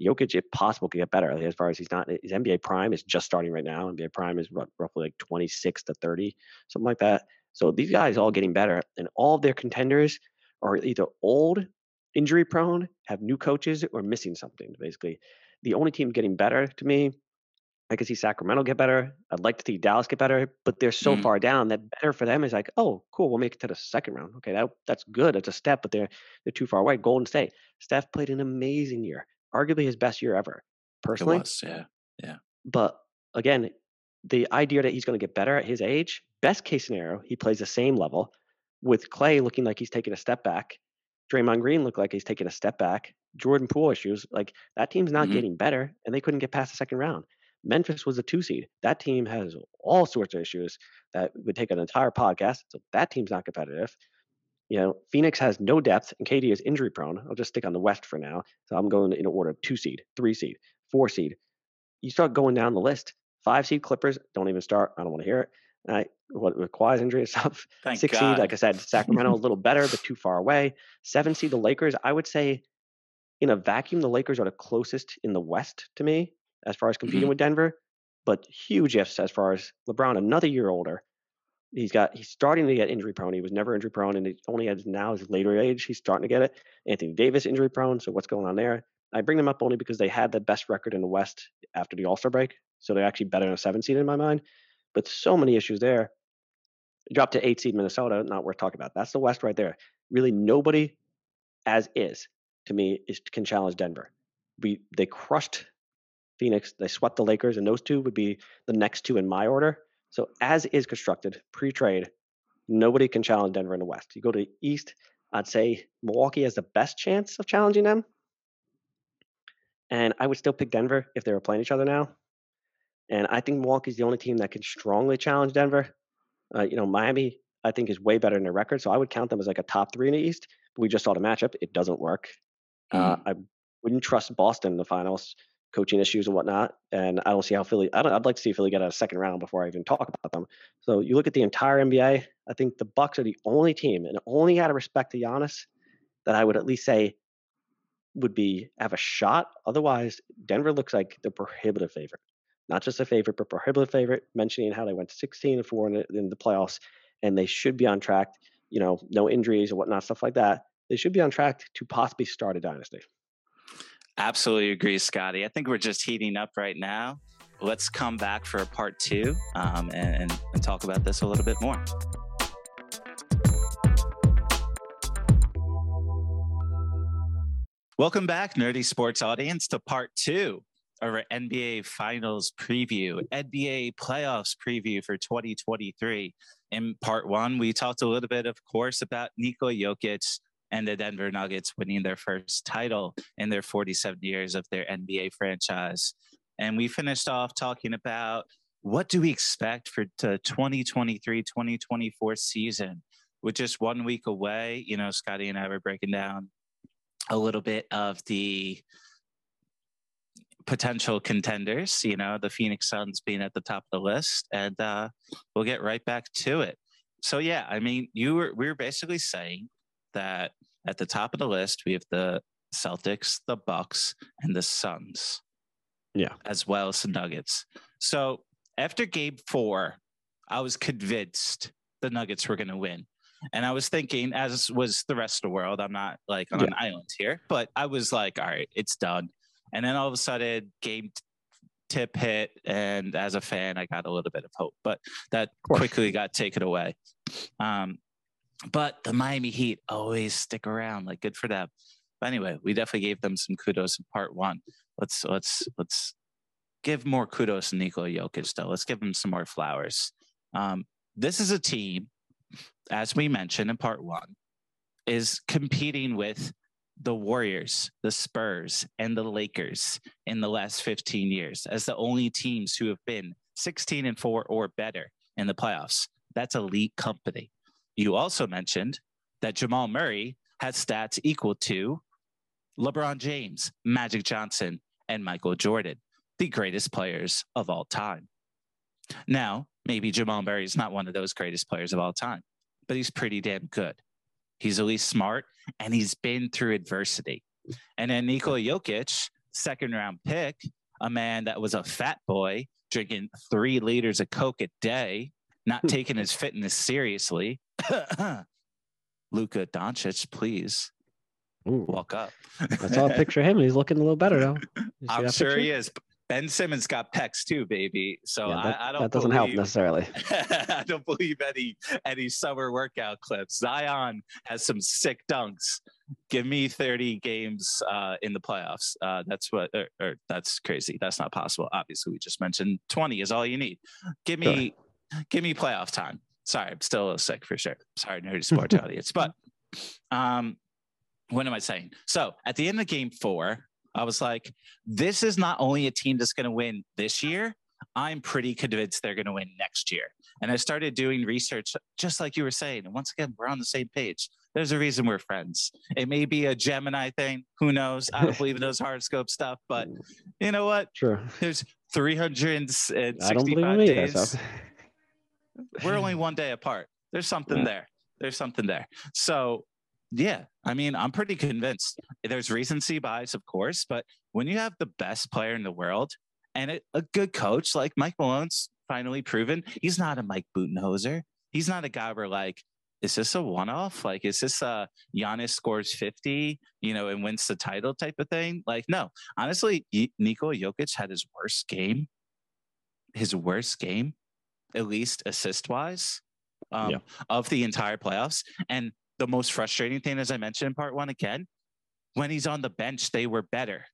Jokic, if possible, could get better. As far as he's not, his NBA prime is just starting right now. NBA prime is r- roughly like 26 to 30, something like that. So these guys all getting better, and all of their contenders are either old, injury prone, have new coaches, or missing something. Basically, the only team getting better to me I could see Sacramento get better. I'd like to see Dallas get better, but they're so mm. far down that better for them is like, oh, cool, we'll make it to the second round. Okay, that that's good. It's a step, but they're they're too far away. Golden State. Steph played an amazing year, arguably his best year ever, personally. Was, yeah, yeah. But again, the idea that he's going to get better at his age, best case scenario, he plays the same level, with Klay looking like he's taking a step back. Draymond Green looked like he's taking a step back. Jordan Poole issues, like that team's not mm-hmm. getting better, and they couldn't get past the second round. Memphis was a two seed. That team has all sorts of issues that would take an entire podcast. So that team's not competitive. You know, Phoenix has no depth and KD is injury prone. I'll just stick on the West for now. So I'm going in order of two seed, three seed, four seed. You start going down the list. Five seed Clippers, don't even start. I don't want to hear it. I, what with Kawhi's injury and stuff. Thank Six God. seed, like I said, Sacramento a little better, but too far away. Seven seed, the Lakers. I would say, in a vacuum, the Lakers are the closest in the West to me as far as competing mm-hmm. with Denver, but huge ifs as far as LeBron, another year older. He's got he's starting to get injury prone. He was never injury prone, and he only has now his later age. He's starting to get it. Anthony Davis injury prone. So what's going on there? I bring them up only because they had the best record in the West after the All Star break, so they're actually better than a seven seed in my mind. But so many issues there. Drop to eight seed Minnesota, not worth talking about. That's the West right there. Really, nobody as is to me is can challenge Denver. We they crushed Phoenix, they swept the Lakers, and those two would be the next two in my order. So as is constructed pre-trade, nobody can challenge Denver in the West. You go to the East, I'd say Milwaukee has the best chance of challenging them. And I would still pick Denver if they were playing each other now. And I think Milwaukee's the only team that can strongly challenge Denver. Uh, you know, Miami, I think, is way better in their record. So I would count them as like a top three in the East. We just saw the matchup. It doesn't work. Mm. Uh, I wouldn't trust Boston in the finals coaching issues and whatnot. And I don't see how Philly. I I'd like to see Philly get a second round before I even talk about them. So you look at the entire NBA. I think the Bucks are the only team, and only out of respect to Giannis, that I would at least say would be have a shot. Otherwise, Denver looks like the prohibitive favorite. Not just a favorite, but prohibitive favorite. Mentioning how they went 16 and four in in the playoffs, and they should be on track. You know, no injuries or whatnot, stuff like that. They should be on track to possibly start a dynasty. Absolutely agree, Scotty. I think we're just heating up right now. Let's come back for a part two um, and, and talk about this a little bit more. Welcome back, Nerdie Sports audience, to part two of our NBA Finals preview, NBA playoffs preview for 2023. In part one, we talked a little bit, of course, about Nikola Jokic and the Denver Nuggets winning their first title in their 47 years of their NBA franchise. And we finished off talking about what do we expect for the 2023 2024 season with just one week away. You know, Scotty and I were breaking down a little bit of the potential contenders, you know, the Phoenix Suns being at the top of the list, and uh, we'll get right back to it. So yeah, I mean, you were we were basically saying that at the top of the list we have the Celtics, the Bucks, and the Suns. Yeah, as well as the Nuggets. So after Game Four, I was convinced the Nuggets were going to win. And I was thinking, as was the rest of the world, I'm not like on yeah. an island here, but I was like, all right, it's done. And then all of a sudden, game tip hit. And as a fan, I got a little bit of hope, but that quickly got taken away. Um, but the Miami Heat always stick around. Like, good for them. But anyway, we definitely gave them some kudos in part one. Let's let's let's give more kudos to Nikola Jokic, though. Let's give him some more flowers. Um, this is a team as we mentioned in part one, is competing with the Warriors, the Spurs, and the Lakers in the last 15 years as the only teams who have been 16 and 4 or better in the playoffs. That's elite company. You also mentioned that Jamal Murray has stats equal to LeBron James, Magic Johnson, and Michael Jordan, the greatest players of all time. Now, maybe Jamal Murray is not one of those greatest players of all time, but he's pretty damn good. He's at least smart and he's been through adversity. And then Nikola Jokic, second round pick, a man that was a fat boy drinking three liters of Coke a day, not taking his fitness seriously. Luka Doncic, please Ooh. walk up. I saw a picture of him. He's looking a little better though. I'm sure picture? he is. Ben Simmons got pecs too, baby. So yeah, that, I, I, don't. That doesn't believe, help necessarily. I don't believe any any summer workout clips. Zion has some sick dunks. Give me 30 games uh, in the playoffs. Uh, that's what. Or, or, that's crazy. That's not possible. Obviously, we just mentioned 20 is all you need. Give me. Give me playoff time. Sorry, I'm still a little sick for sure. Sorry, nerdie sports audience. But um, what am I saying? So at the end of game four, I was like, this is not only a team that's going to win this year, I'm pretty convinced they're going to win next year. And I started doing research, just like you were saying. And once again, we're on the same page. There's a reason we're friends. It may be a Gemini thing. Who knows? I don't believe in those horoscope stuff, but you know what? Sure. There's 365 days. we're only one day apart. There's something yeah. there. There's something there. So yeah, I mean, I'm pretty convinced. There's recency bias, of course, but when you have the best player in the world and it, a good coach like Mike Malone's finally proven, he's not a Mike Budenholzer. He's not a guy where like, is this a one-off? Like, is this a Giannis scores 50, you know, and wins the title type of thing? Like, no. Honestly, Nikola Jokic had his worst game, his worst game, at least assist-wise, um, yeah. of the entire playoffs. And the most frustrating thing, as I mentioned in part one again, when he's on the bench, they were better.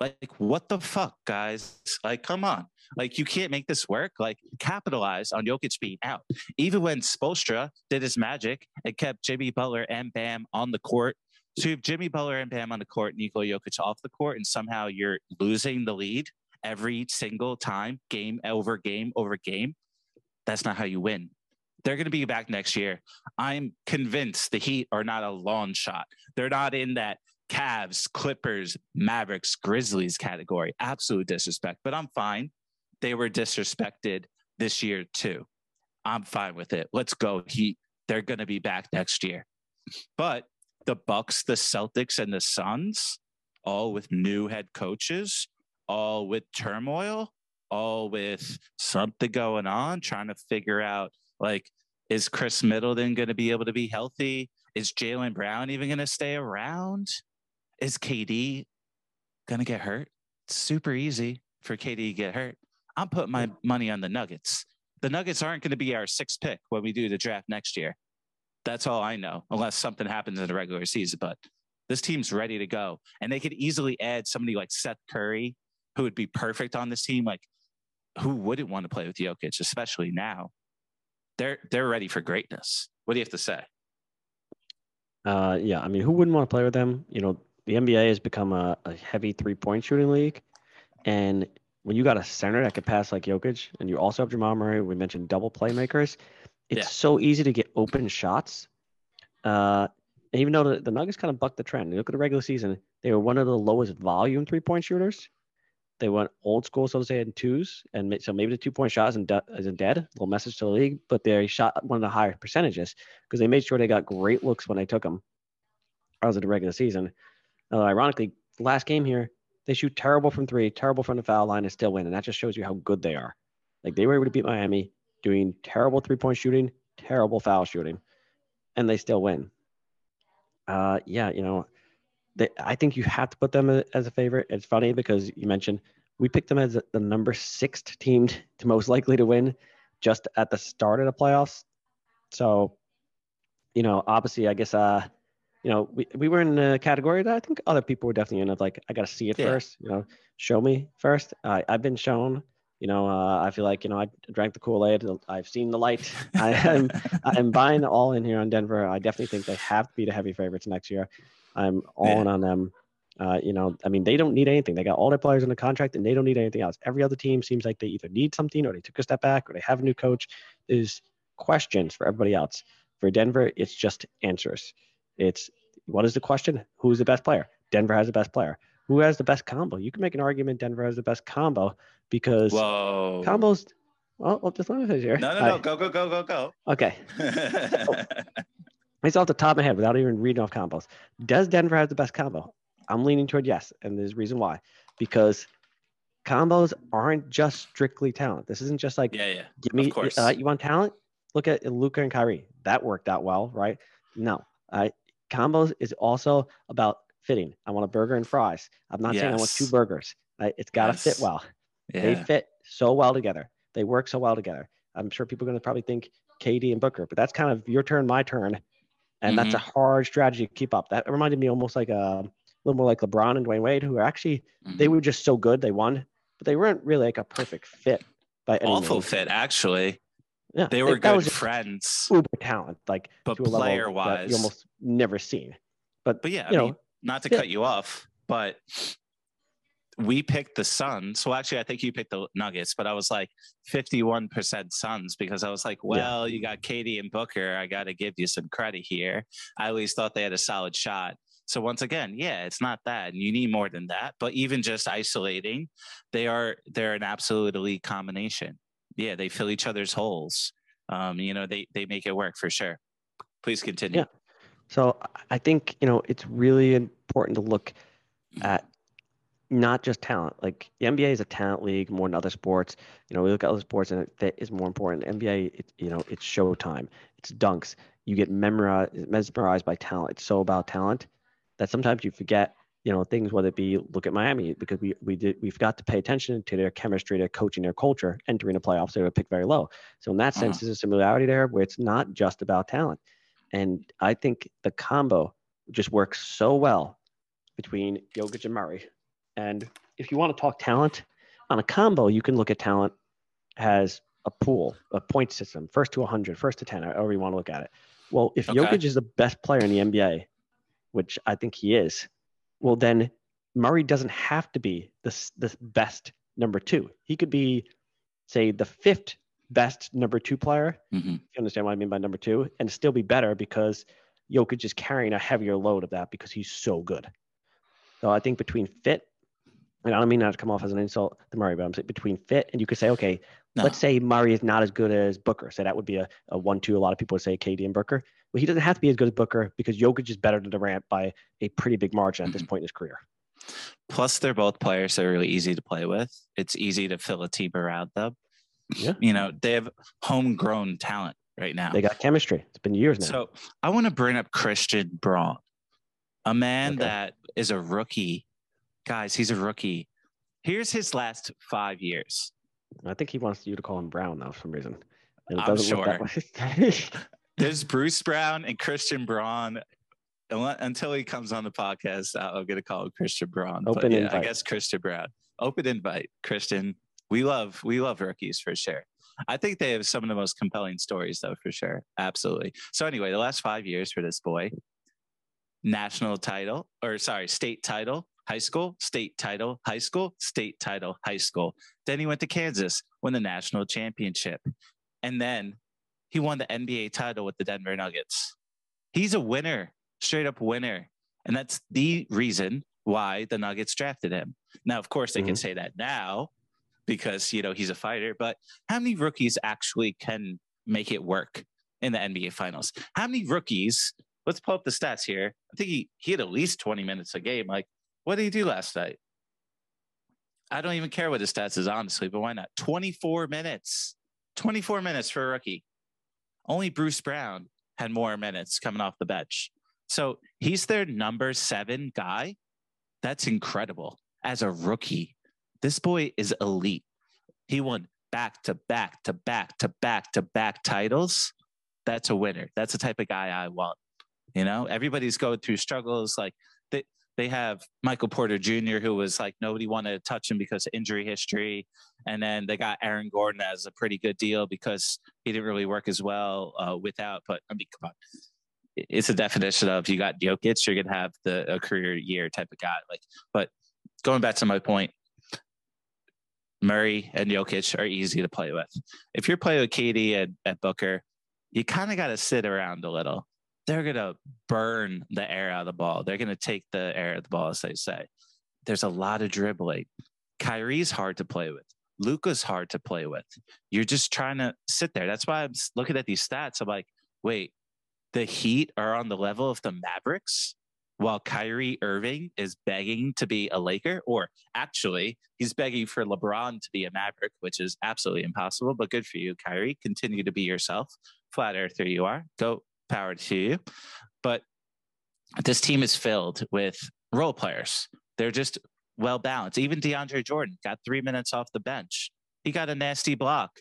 Like, what the fuck, guys? Like, come on. Like, you can't make this work. Like, capitalize on Jokic being out. Even when Spoelstra did his magic and kept Jimmy Butler and Bam on the court. So you have Jimmy Butler and Bam on the court, Nikola Jokic off the court, and somehow you're losing the lead every single time, game over game over game. That's not how you win. They're going to be back next year. I'm convinced the Heat are not a long shot. They're not in that Cavs, Clippers, Mavericks, Grizzlies category. Absolute disrespect, but I'm fine. They were disrespected this year too. I'm fine with it. Let's go Heat. They're going to be back next year. But the Bucks, the Celtics, and the Suns, all with new head coaches, all with turmoil, all with something going on, trying to figure out like Is Khris Middleton going to be able to be healthy? Is Jaylen Brown even going to stay around? Is KD going to get hurt? It's super easy for KD to get hurt. I'm putting my money on the Nuggets. The Nuggets aren't going to be our sixth pick when we do the draft next year. That's all I know, unless something happens in the regular season. But this team's ready to go. And they could easily add somebody like Seth Curry, who would be perfect on this team. Like, who wouldn't want to play with Jokic, especially now? They're they're ready for greatness. What do you have to say? Uh, yeah, I mean, who wouldn't want to play with them? You know, the NBA has become a, a heavy three point shooting league, and when you got a center that could pass like Jokic, and you also have Jamal Murray, we mentioned double playmakers. It's yeah. so easy to get open shots. Uh, and even though the, the Nuggets kind of bucked the trend, you look at the regular season, they were one of the lowest volume three point shooters. They went old school, so to say, in twos, and so maybe the two point shot isn't, de- isn't dead. A little message to the league, but they shot one of the higher percentages because they made sure they got great looks when they took them. As of the regular season, ironically, last game here, they shoot terrible from three, terrible from the foul line, and still win, and that just shows you how good they are. Like they were able to beat Miami, doing terrible three point shooting, terrible foul shooting, and they still win. Uh, yeah, you know, they, I think you have to put them as a favorite. It's funny because you mentioned we picked them as the number six team to most likely to win just at the start of the playoffs. So, you know, obviously, I guess, uh, you know, we, we were in a category that I think other people were definitely in of like, I got to see it yeah. first, you know, show me first. I, I've been shown, you know, uh, I feel like, you know, I drank the Kool Aid. I've seen the light. I am, I'm buying all in here on Denver. I definitely think they have to be the heavy favorites next year. I'm all in on them. Uh, you know, I mean, they don't need anything. They got all their players in the contract, and they don't need anything else. Every other team seems like they either need something, or they took a step back, or they have a new coach. There's questions for everybody else. For Denver, it's just answers. It's what is the question? Who's the best player? Denver has the best player. Who has the best combo? You can make an argument Denver has the best combo because Whoa. combos. Well, well just let me finish here. No, no, no. I, go, go, go, go, go. Okay. so, it's off the top of my head without even reading off combos. Does Denver have the best combo? I'm leaning toward yes, and there's a reason why. Because combos aren't just strictly talent. This isn't just like yeah, yeah. Give me uh, you want talent? Look at Luka and Kyrie. That worked out well, right? No, uh, combos is also about fitting. I want a burger and fries. I'm not yes. saying I want two burgers. Right? It's got to yes. fit well. Yeah. They fit so well together. They work so well together. I'm sure people are going to probably think KD and Booker, but that's kind of your turn, my turn, and mm-hmm. that's a mm-hmm. hard strategy to keep up. That reminded me almost like a, a little more like LeBron and Dwyane Wade, who are actually mm-hmm. they were just so good they won, but they weren't really like a perfect fit by any awful means. fit actually. Yeah, they were good friends. Uber talent, like but player wise, you almost never seen. But but yeah, you I know, mean, not to cut you off, but we picked the Suns. So actually, I think you picked the Nuggets, but I was like 51% Suns because I was like, well, yeah. you got KD and Booker. I got to give you some credit here. I always thought they had a solid shot. So once again, yeah, it's not that. And you need more than that. But even just isolating, they are they're an absolute elite combination. Yeah, they fill each other's holes. Um, you know, they they make it work for sure. Please continue. Yeah. So I think you know it's really important to look at not just talent. Like the NBA is a talent league more than other sports. You know, we look at other sports and it is more important. NBA, it, you know, it's showtime. It's dunks. You get memorized, mesmerized by talent. It's so about talent that sometimes you forget, you know, things. Whether it be look at Miami because we we did we've got to pay attention to their chemistry, their coaching, their culture. Entering the playoffs, they were picked very low. So in that sense, uh-huh. there's a similarity there where it's not just about talent. And I think the combo just works so well between Jokic and Murray and if you want to talk talent on a combo, you can look at talent as a pool, a point system, first to 100, first to 10, however you want to look at it. Well, if okay. Jokic is the best player in the NBA, which I think he is, well, then Murray doesn't have to be the, the best number two. He could be, say, the fifth best number two player. Mm-hmm. you understand what I mean by number two, and still be better because Jokic is carrying a heavier load of that because he's so good. So I think between fit and I don't mean that to come off as an insult to Murray, but I'm saying between fit and you could say, okay, no. let's say Murray is not as good as Booker. So that would be a, a one-two. A lot of people would say KD and Booker. Well, he doesn't have to be as good as Booker because Jokic is better than Durant by a pretty big margin at this point in his career. Plus, they're both players that are really easy to play with. It's easy to fill a team around them. Yeah. You know, they have homegrown talent right now. They got chemistry. It's been years now. So I want to bring up Christian Braun, a man Okay. that is a rookie. Guys, he's a rookie. Here's his last five years. I think he wants you to call him Brown though for some reason. And it I'm doesn't look that way. There's Bruce Brown and Christian Braun. Until he comes on the podcast, I- I'm gonna call him Christian Braun. But Open yeah, I guess Christian Brown. Open invite, Christian. We love we love rookies for sure. I think they have some of the most compelling stories though, for sure. Absolutely. So anyway, the last five years for this boy, national title, or sorry, state title, high school, state title, high school, state title, high school. Then he went to Kansas, won the national championship. And then he won the NBA title with the Denver Nuggets. He's a winner, straight up winner. And that's the reason why the Nuggets drafted him. Now, of course, they can mm-hmm. say that now because, you know, he's a fighter, but how many rookies actually can make it work in the NBA finals? How many rookies? Let's pull up the stats here. I think he, he had at least 20 minutes a game. Like, what did he do last night? I don't even care what his stats is, honestly, but why not? 24 minutes. 24 minutes for a rookie. Only Bruce Brown had more minutes coming off the bench. So he's their number seven guy. That's incredible. As a rookie, this boy is elite. He won back to back to back to back to back titles. That's a winner. That's the type of guy I want. You know, everybody's going through struggles. Like they, they have Michael Porter Jr., who was like nobody wanted to touch him because of injury history. And then they got Aaron Gordon as a pretty good deal because he didn't really work as well uh, without. But I mean, come on, it's a definition of you got Jokic, you're gonna have the a career year type of guy. Like, but going back to my point, Murray and Jokic are easy to play with. If you're playing with KD and, and Booker, you kind of got to sit around a little. They're gonna burn the air out of the ball. They're gonna take the air out of the ball, as they say. There's a lot of dribbling. Kyrie's hard to play with. Luka's hard to play with. You're just trying to sit there. That's why I'm looking at these stats. I'm like, wait, the Heat are on the level of the Mavericks while Kyrie Irving is begging to be a Laker, or actually, he's begging for LeBron to be a Maverick, which is absolutely impossible. But good for you, Kyrie. Continue to be yourself. Flat earther you are. Go power to you. But this team is filled with role players. They're just well balanced. Even DeAndre Jordan got three minutes off the bench. He got a nasty block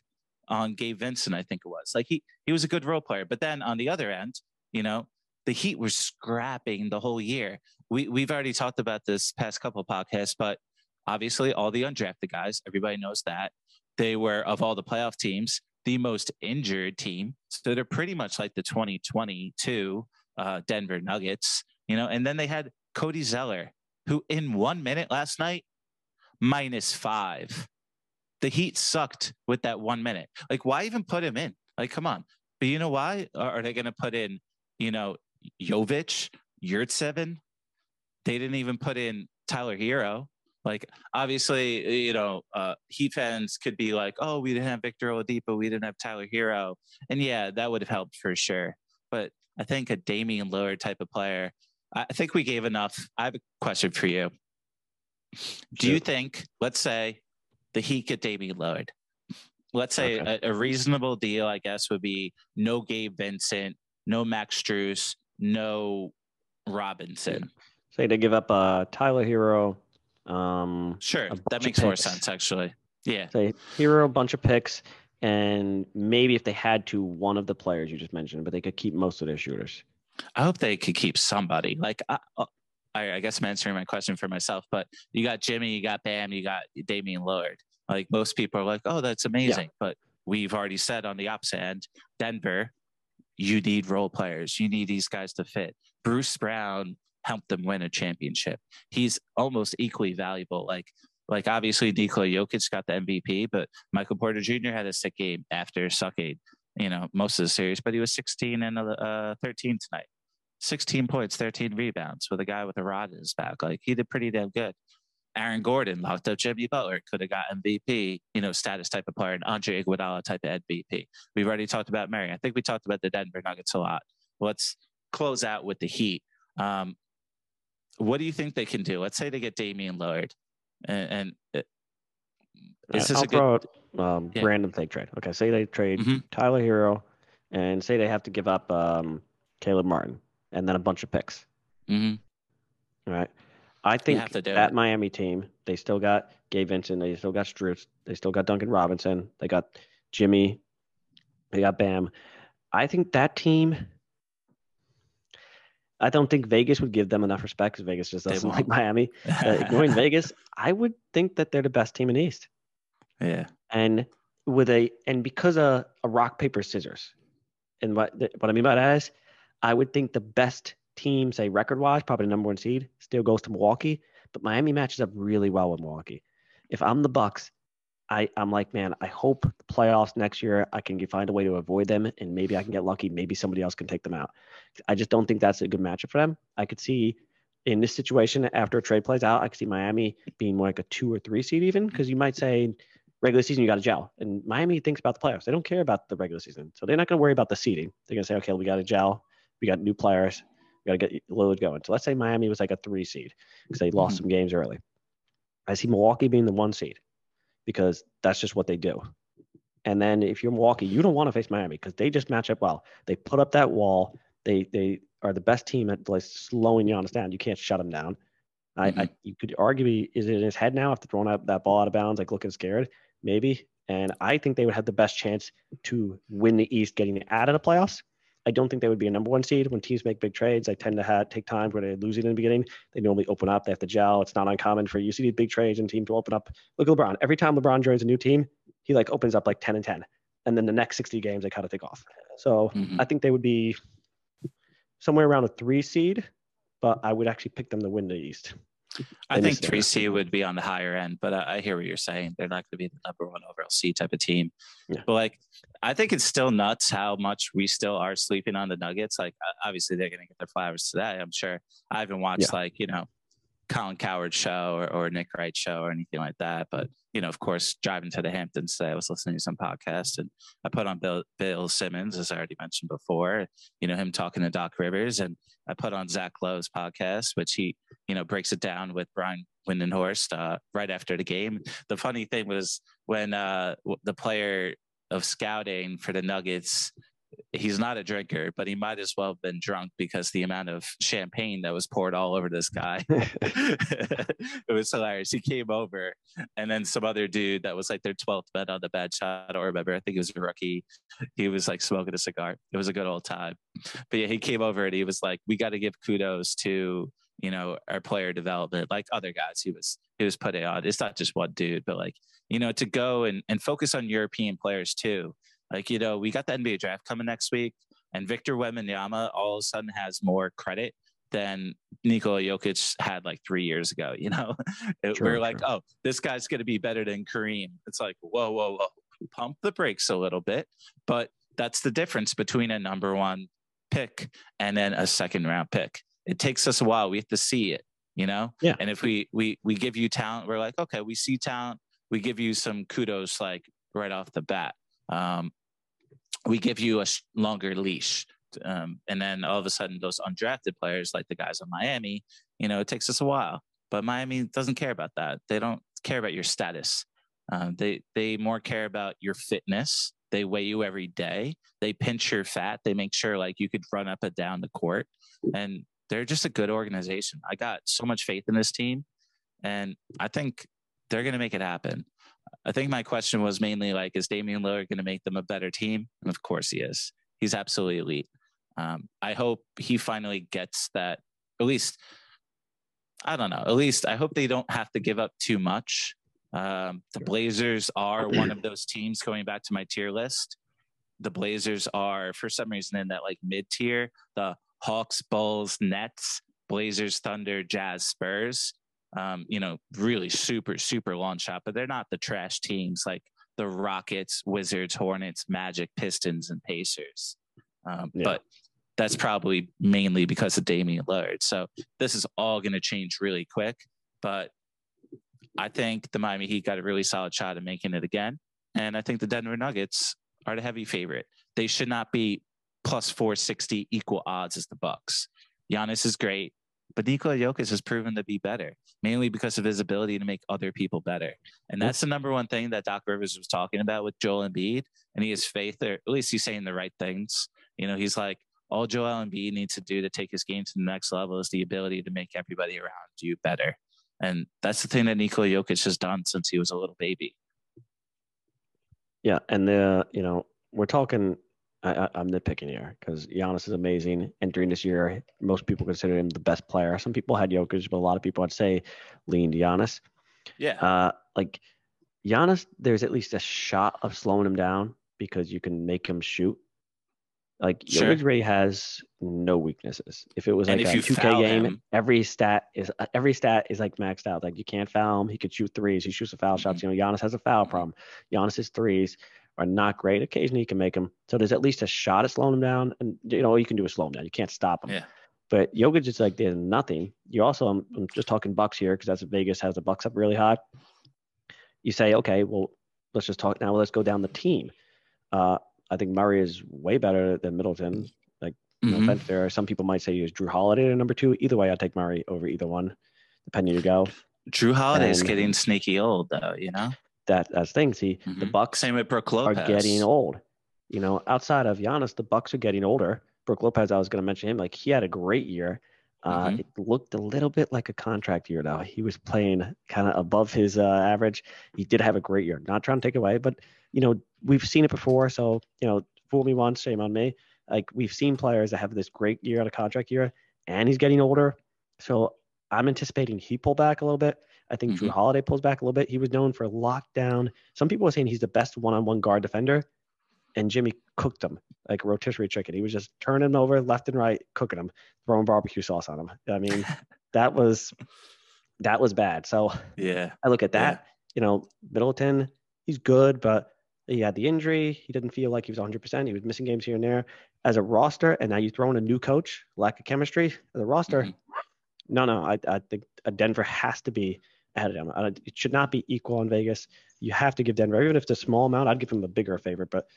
on Gabe Vincent, I think it was. Like he he was a good role player. But then on the other end, you know, the Heat were scrapping the whole year. We we've already talked about this past couple podcasts, but obviously all the undrafted guys, everybody knows that. They were of all the playoff teams, the most injured team. So they're pretty much like the 2022 uh, Denver Nuggets, you know, and then they had Cody Zeller, who in one minute last night, minus five. The Heat sucked with that one minute. Like, why even put him in? Like, come on. But you know why? Are they going to put in, you know, Jovic, Yurtseven? They didn't even put in Tyler Herro. Like, obviously, you know, uh, Heat fans could be like, oh, we didn't have Victor Oladipo, we didn't have Tyler Herro. And yeah, that would have helped for sure. But I think a Damian Lillard type of player, I think we gave enough. I have a question for you. Do you think, let's say, the Heat get Damian Lillard? Let's say Okay. a, a reasonable deal, I guess, would be no Gabe Vincent, no Max Strus, no Robinson. Say they give up uh, Tyler Herro. Um, Sure, that makes more sense, actually. Yeah, say Herro, a bunch of picks, and maybe if they had to, one of the players you just mentioned, but they could keep most of their shooters. I hope they could keep somebody. Like, I, uh, I, I guess I'm answering my question for myself, but you got Jimmy, you got Bam, you got Damian Lillard. Like most people are like, oh, that's amazing. But we've already said on the opposite end, Denver, you need role players. You need these guys to fit. Bruce Brown helped them win a championship. He's almost equally valuable. Like, like obviously Nikola Jokic got the MVP, but Michael Porter Jr. had a sick game after sucking, you know, most of the series, but he was 16 and uh, 13 tonight. 16 points, 13 rebounds with a guy with a rod in his back. Like he did pretty damn good. Aaron Gordon locked up Jimmy Butler, could have got MVP, you know, status type of player, and Andre Iguodala type of MVP. We've already talked about Murray. I think we talked about the Denver Nuggets a lot. Let's close out with the Heat. Um, what do you think they can do? Let's say they get Damian Lillard, and, and uh, is this I'll a good? throw um, Yeah. random thing trade. Okay, say they trade Mhm. Tyler Herro and say they have to give up um, Caleb Martin and then a bunch of picks. Mm-hmm. Right. I think have to do that it. Miami team, they still got Gabe Vincent, they still got Strus, they still got Duncan Robinson, they got Jimmy, they got Bam. I think that team. I don't think Vegas would give them enough respect because Vegas just doesn't like. Miami. Uh, ignoring Vegas, I would think that they're the best team in the East. yeah. and with a and because a, a rock paper scissors and what what i mean by that is i would think the best team say record wise probably the number one seed still goes to milwaukee but miami matches up really well with milwaukee if i'm the bucks i i'm like man i hope the playoffs next year i can find a way to avoid them and maybe i can get lucky maybe somebody else can take them out i just don't think that's a good matchup for them i could see in this situation after a trade plays out i could see miami being more like a two or three seed even because you might say regular season, you got to gel. And Miami thinks about the playoffs. They don't care about the regular season. So they're not going to worry about the seeding. They're going to say, okay, we got to gel. We got new players. Got to get Lillard going. So let's say Miami was like a three seed because they lost Mhm. some games early. I see Milwaukee being the one seed because that's just what they do. And then if you're Milwaukee, you don't want to face Miami because they just match up well. They put up that wall. They they are the best team at like slowing Giannis down. You can't shut them down. I, I you could argue is it in his head now after throwing out that ball out of bounds, like looking scared, maybe. And I think they would have the best chance to win the East, getting out of the playoffs. I don't think they would be a number one seed. When teams make big trades, they tend to have, take time where they're losing in the beginning. They normally open up. They have to gel. It's not uncommon for you see these big trades and team to open up. Look at LeBron. Every time LeBron joins a new team, he like opens up like 10 and 10. And then the next 60 games, they kind of take off. So Mhm. I think they would be somewhere around a three seed, but I would actually pick them to win the East. I in think three C would be on the higher end, but I, I hear what you're saying. They're not going to be the number one overall C type of team. Yeah. But like, I think it's still nuts how much we still are sleeping on the Nuggets. Like, obviously they're going to get their flowers today. I'm sure. I haven't watched like you know Colin Cowherd show or, or Nick Wright show or anything like that. But you know, of course, driving to the Hamptons today, I was listening to some podcast and I put on Bill Bill Simmons, as I already mentioned before. You know, him talking to Doc Rivers, and I put on Zach Lowe's podcast, which he you know breaks it down with Brian Windhorst uh, right after the game. The funny thing was when uh, the player of scouting for the Nuggets. He's not a drinker, but he might as well have been drunk because the amount of champagne that was poured all over this guy. it was hilarious. He came over, and then some other dude that was like their 12th bet on the bad shot. I don't remember. I think it was a rookie. He was like smoking a cigar. It was a good old time. But yeah, he came over and he was like, "We got to give kudos to you know our player development, like other guys." He was he was putting on. It's not just one dude, but like you know to go and and focus on European players too. Like you know, we got the NBA draft coming next week, and Victor Wembanyama all of a sudden has more credit than Nikola Jokic had like three years ago. You know, It- we're like, oh, this guy's going to be better than Kareem. It's like, whoa, whoa, whoa, pump the brakes a little bit. But that's the difference between a number one pick and then a second round pick. It takes us a while. We have to see it, you know. Yeah. And if we we we give you talent, we're like, okay, we see talent. We give you some kudos like right off the bat. Um, we give you a longer leash. Um, and then all of a sudden, those undrafted players, like the guys on Miami, you know, it takes us a while. But Miami doesn't care about that. They don't care about your status. Um, they they more care about your fitness. They weigh you every day. They pinch your fat. They make sure like you could run up and down the court. And they're just a good organization. I got so much faith in this team, and I think they're going to make it happen. I think my question was mainly like, is Damian Lillard going to make them a better team? And of course he is. He's absolutely elite. Um, I hope he finally gets that. At least, I don't know. At least I hope they don't have to give up too much. Um, the Blazers are one of those teams. Going back to my tier list, the Blazers are for some reason in that like mid tier. The Hawks, Bulls, Nets, Blazers, Thunder, Jazz, Spurs. Um, you know, really super, super long shot, but they're not the trash teams like the Rockets, Wizards, Hornets, Magic, Pistons, and Pacers. Um, Yeah. But that's probably mainly because of Damian Lillard. So this is all going to change really quick. But I think the Miami Heat got a really solid shot at making it again. And I think the Denver Nuggets are the heavy favorite. They should not be plus 460 equal odds as the Bucks. Giannis is great. But Nikola Jokic has proven to be better, mainly because of his ability to make other people better. And that's the number one thing that Doc Rivers was talking about with Joel Embiid. And he has faith there. At least he's saying the right things. You know, he's like, all Joel Embiid needs to do to take his game to the next level is the ability to make everybody around you better. And that's the thing that Nikola Jokic has done since he was a little baby. Yeah, and the you know we're talking. I, am nitpicking here because Giannis is amazing. Entering this year, most people consider him the best player. Some people had Jokic, but a lot of people I'd say leaned Giannis. Yeah. Uh, like Giannis, there's at least a shot of slowing him down because you can make him shoot. Like sure. Jokic Ray has no weaknesses. If it was like a 2K game, him, every stat is every stat is like maxed out. Like you can't foul him. He could shoot threes. He shoots a foul mm-hmm. shots. You know, Giannis has a foul mm-hmm. problem. Giannis's threes are not great. Occasionally he can make them. So there's at least a shot at slowing him down. And you know, all you can do is slow down. You can't stop him. Yeah. But Jokic is like there's nothing. You also I'm, I'm just talking Bucks here because that's Vegas has the Bucks up really high. You say, okay, well, let's just talk now. Let's go down the team. Uh, I think Murray is way better than Middleton. Like, mm-hmm. no offense there. Some people might say he was Jrue Holiday at number two. Either way, I'd take Murray over either one, depending you go. Jrue Holiday is getting sneaky old, though. You know that as things. See, mm-hmm. the Bucks same with Lopez. are getting old. You know, outside of Giannis, the Bucks are getting older. Brook Lopez, I was going to mention him. Like he had a great year. Uh, mm-hmm. It looked a little bit like a contract year though. He was playing kind of above his uh, average. He did have a great year. Not trying to take it away, but you know we've seen it before. So you know fool me once, shame on me. Like we've seen players that have this great year on a contract year, and he's getting older. So I'm anticipating he pull back a little bit. I think mm-hmm. Jrue Holiday pulls back a little bit. He was known for lockdown. Some people were saying he's the best one-on-one guard defender, and Jimmy cooked him like a rotisserie chicken. He was just turning him over left and right, cooking him, throwing barbecue sauce on him. I mean, that was that was bad. So yeah, I look at that. Yeah. You know, Middleton, he's good, but he had the injury. He didn't feel like he was 100%. He was missing games here and there. As a roster, and now you throw in a new coach, lack of chemistry. As a roster, mm-hmm. no, no, I, I think Denver has to be ahead of them. Uh, it should not be equal in Vegas. You have to give Denver, even if it's a small amount, I'd give them a bigger favorite, but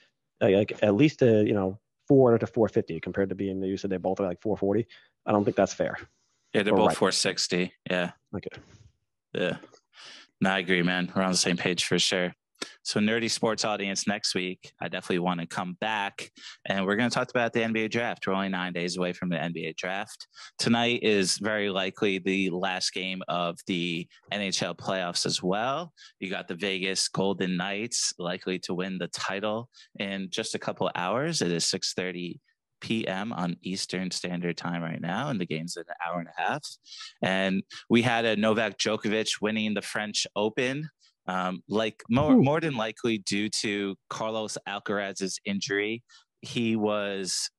uh, like at least a, you know, four to 450 compared to being, the you said they both are like 440. I don't think that's fair. Yeah, they're both right. 460. Yeah. Okay. Yeah. No, I agree, man. We're on the same page for sure. So, nerdie sports audience next week, I definitely want to come back and we're going to talk about the NBA draft. We're only nine days away from the NBA draft. Tonight is very likely the last game of the NHL playoffs as well. You got the Vegas Golden Knights likely to win the title in just a couple hours. It is 6:30 p.m. on Eastern Standard Time right now, and the game's an hour and a half. And we had a Novak Djokovic winning the French Open um, like more, more than likely due to Carlos Alcaraz's injury, he was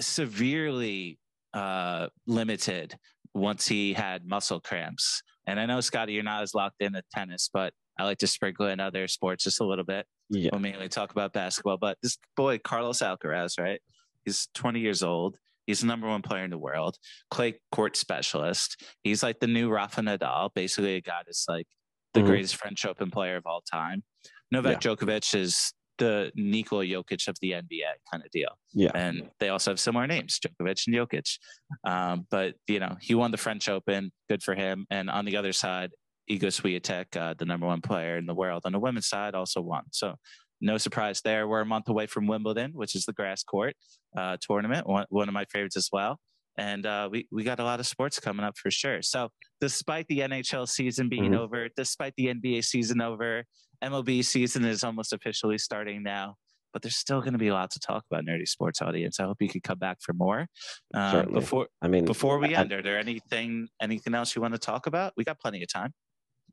severely uh, limited once he had muscle cramps. And I know, Scotty, you're not as locked in at tennis, but I like to sprinkle in other sports just a little bit. Yeah. We'll mainly talk about basketball. But this boy, Carlos Alcaraz, right? He's 20 years old. He's the number one player in the world, clay court specialist. He's like the new Rafa Nadal, basically a guy that's like the mm-hmm. greatest French Open player of all time. Novak yeah. Djokovic is the Nikola Jokic of the NBA kind of deal. Yeah. And they also have similar names, Djokovic and Jokic. Um, but, you know, he won the French Open. Good for him. And on the other side, Iga Swiatek, uh, the number one player in the world on the women's side, also won. So no surprise there. We're a month away from Wimbledon, which is the grass court uh, tournament, one, one of my favorites as well and uh, we we got a lot of sports coming up for sure. So despite the NHL season being mm-hmm. over, despite the NBA season over, MLB season is almost officially starting now. But there's still going to be a lot to talk about, nerdie sports audience. I hope you could come back for more. Uh, before I mean, before we I, end, are there anything anything else you want to talk about? We got plenty of time.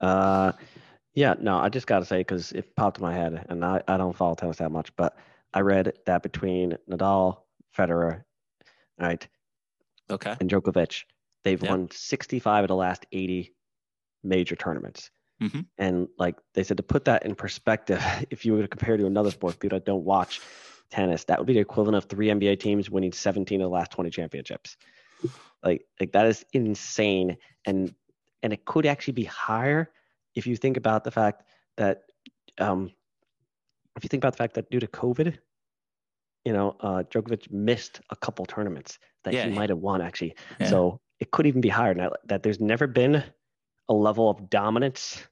Uh, yeah, no, I just got to say because it popped in my head, and I I don't follow tennis that much, but I read that between Nadal, Federer, right, Okay. And Djokovic, they've yep. won 65 of the last 80 major tournaments. Mm-hmm. And like they said, to put that in perspective, if you were to compare to another sport, people that don't watch tennis, that would be the equivalent of three NBA teams winning 17 of the last 20 championships. Like, like that is insane. And and it could actually be higher if you think about the fact that um, if you think about the fact that due to COVID, you know, uh, Djokovic missed a couple tournaments that yeah, he might have won actually. Yeah. So it could even be higher now that there's never been a level of dominance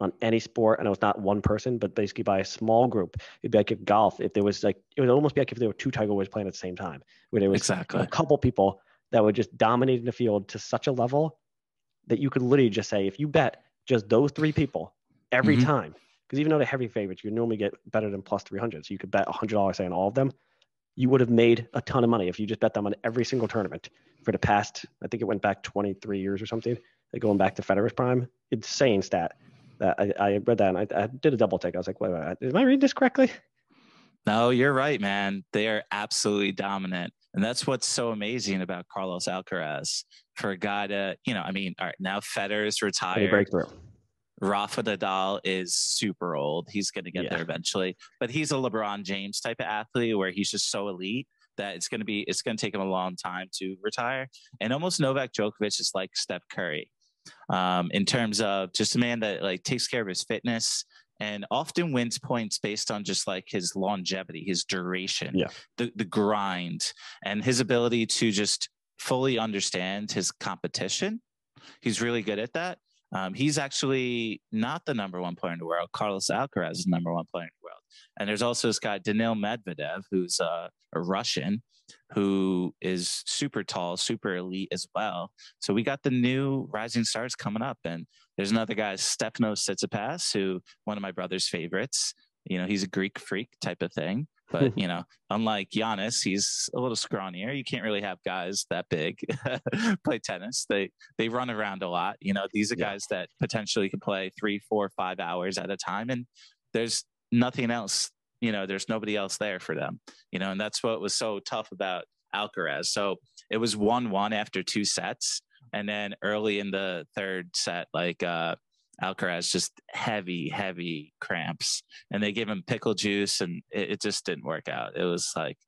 on any sport. And it was not one person, but basically by a small group. It'd be like if golf, if there was like, it would almost be like if there were two Tiger Woods playing at the same time, where there was exactly. a couple people that were just dominating the field to such a level that you could literally just say, if you bet just those three people every mm-hmm. time, because even though they're heavy favorites, you normally get better than plus 300. So you could bet $100 say on all of them. You would have made a ton of money if you just bet them on every single tournament for the past, I think it went back 23 years or something, like going back to Federer's prime. Insane stat. That I, I read that and I, I did a double take. I was like, wait, wait, wait, am I reading this correctly? No, you're right, man. They are absolutely dominant. And that's what's so amazing about Carlos Alcaraz for a guy to, you know, I mean, all right, now Federer's retired. Breakthrough. Rafa Nadal is super old. He's going to get yeah. there eventually, but he's a LeBron James type of athlete where he's just so elite that it's going to be it's going to take him a long time to retire. And almost Novak Djokovic is like Steph Curry um, in terms of just a man that like takes care of his fitness and often wins points based on just like his longevity, his duration, yeah. the the grind, and his ability to just fully understand his competition. He's really good at that. Um, he's actually not the number one player in the world. Carlos Alcaraz is the number one player in the world. And there's also this guy, Daniil Medvedev, who's uh, a Russian who is super tall, super elite as well. So we got the new rising stars coming up. And there's another guy, Stefanos Tsitsipas, who one of my brother's favorites. You know, he's a Greek freak type of thing. But you know, unlike Giannis, he's a little scrawnier. You can't really have guys that big play tennis. They they run around a lot. You know, these are yeah. guys that potentially can play three, four, five hours at a time, and there's nothing else. You know, there's nobody else there for them. You know, and that's what was so tough about Alcaraz. So it was one one after two sets, and then early in the third set, like uh, Alcaraz just heavy, heavy cramps, and they gave him pickle juice, and it, it just didn't work out. It was like,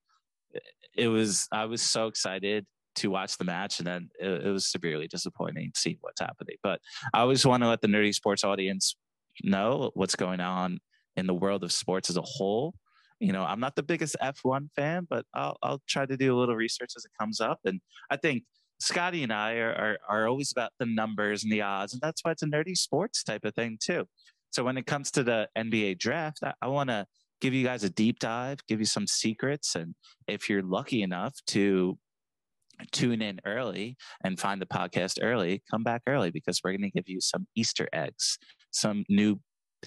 it was. I was so excited to watch the match, and then it, it was severely disappointing seeing what's happening. But I always want to let the nerdie sports audience know what's going on in the world of sports as a whole. You know, I'm not the biggest F1 fan, but I'll I'll try to do a little research as it comes up, and I think Scotty and I are, are, are always about the numbers and the odds, and that's why it's a nerdie sports type of thing too. So when it comes to the NBA draft, I, I want to give you guys a deep dive, give you some secrets, and if you're lucky enough to tune in early and find the podcast early, come back early because we're going to give you some Easter eggs, some new,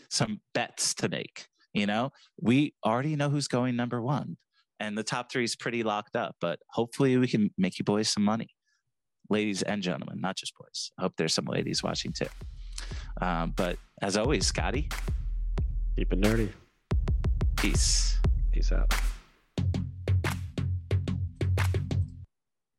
some bets to make. You know, we already know who's going number one, and the top three is pretty locked up. But hopefully, we can make you boys some money ladies and gentlemen, not just boys. I hope there's some ladies watching too. Um, but as always, Scotty, keep it nerdie. Peace. Peace out.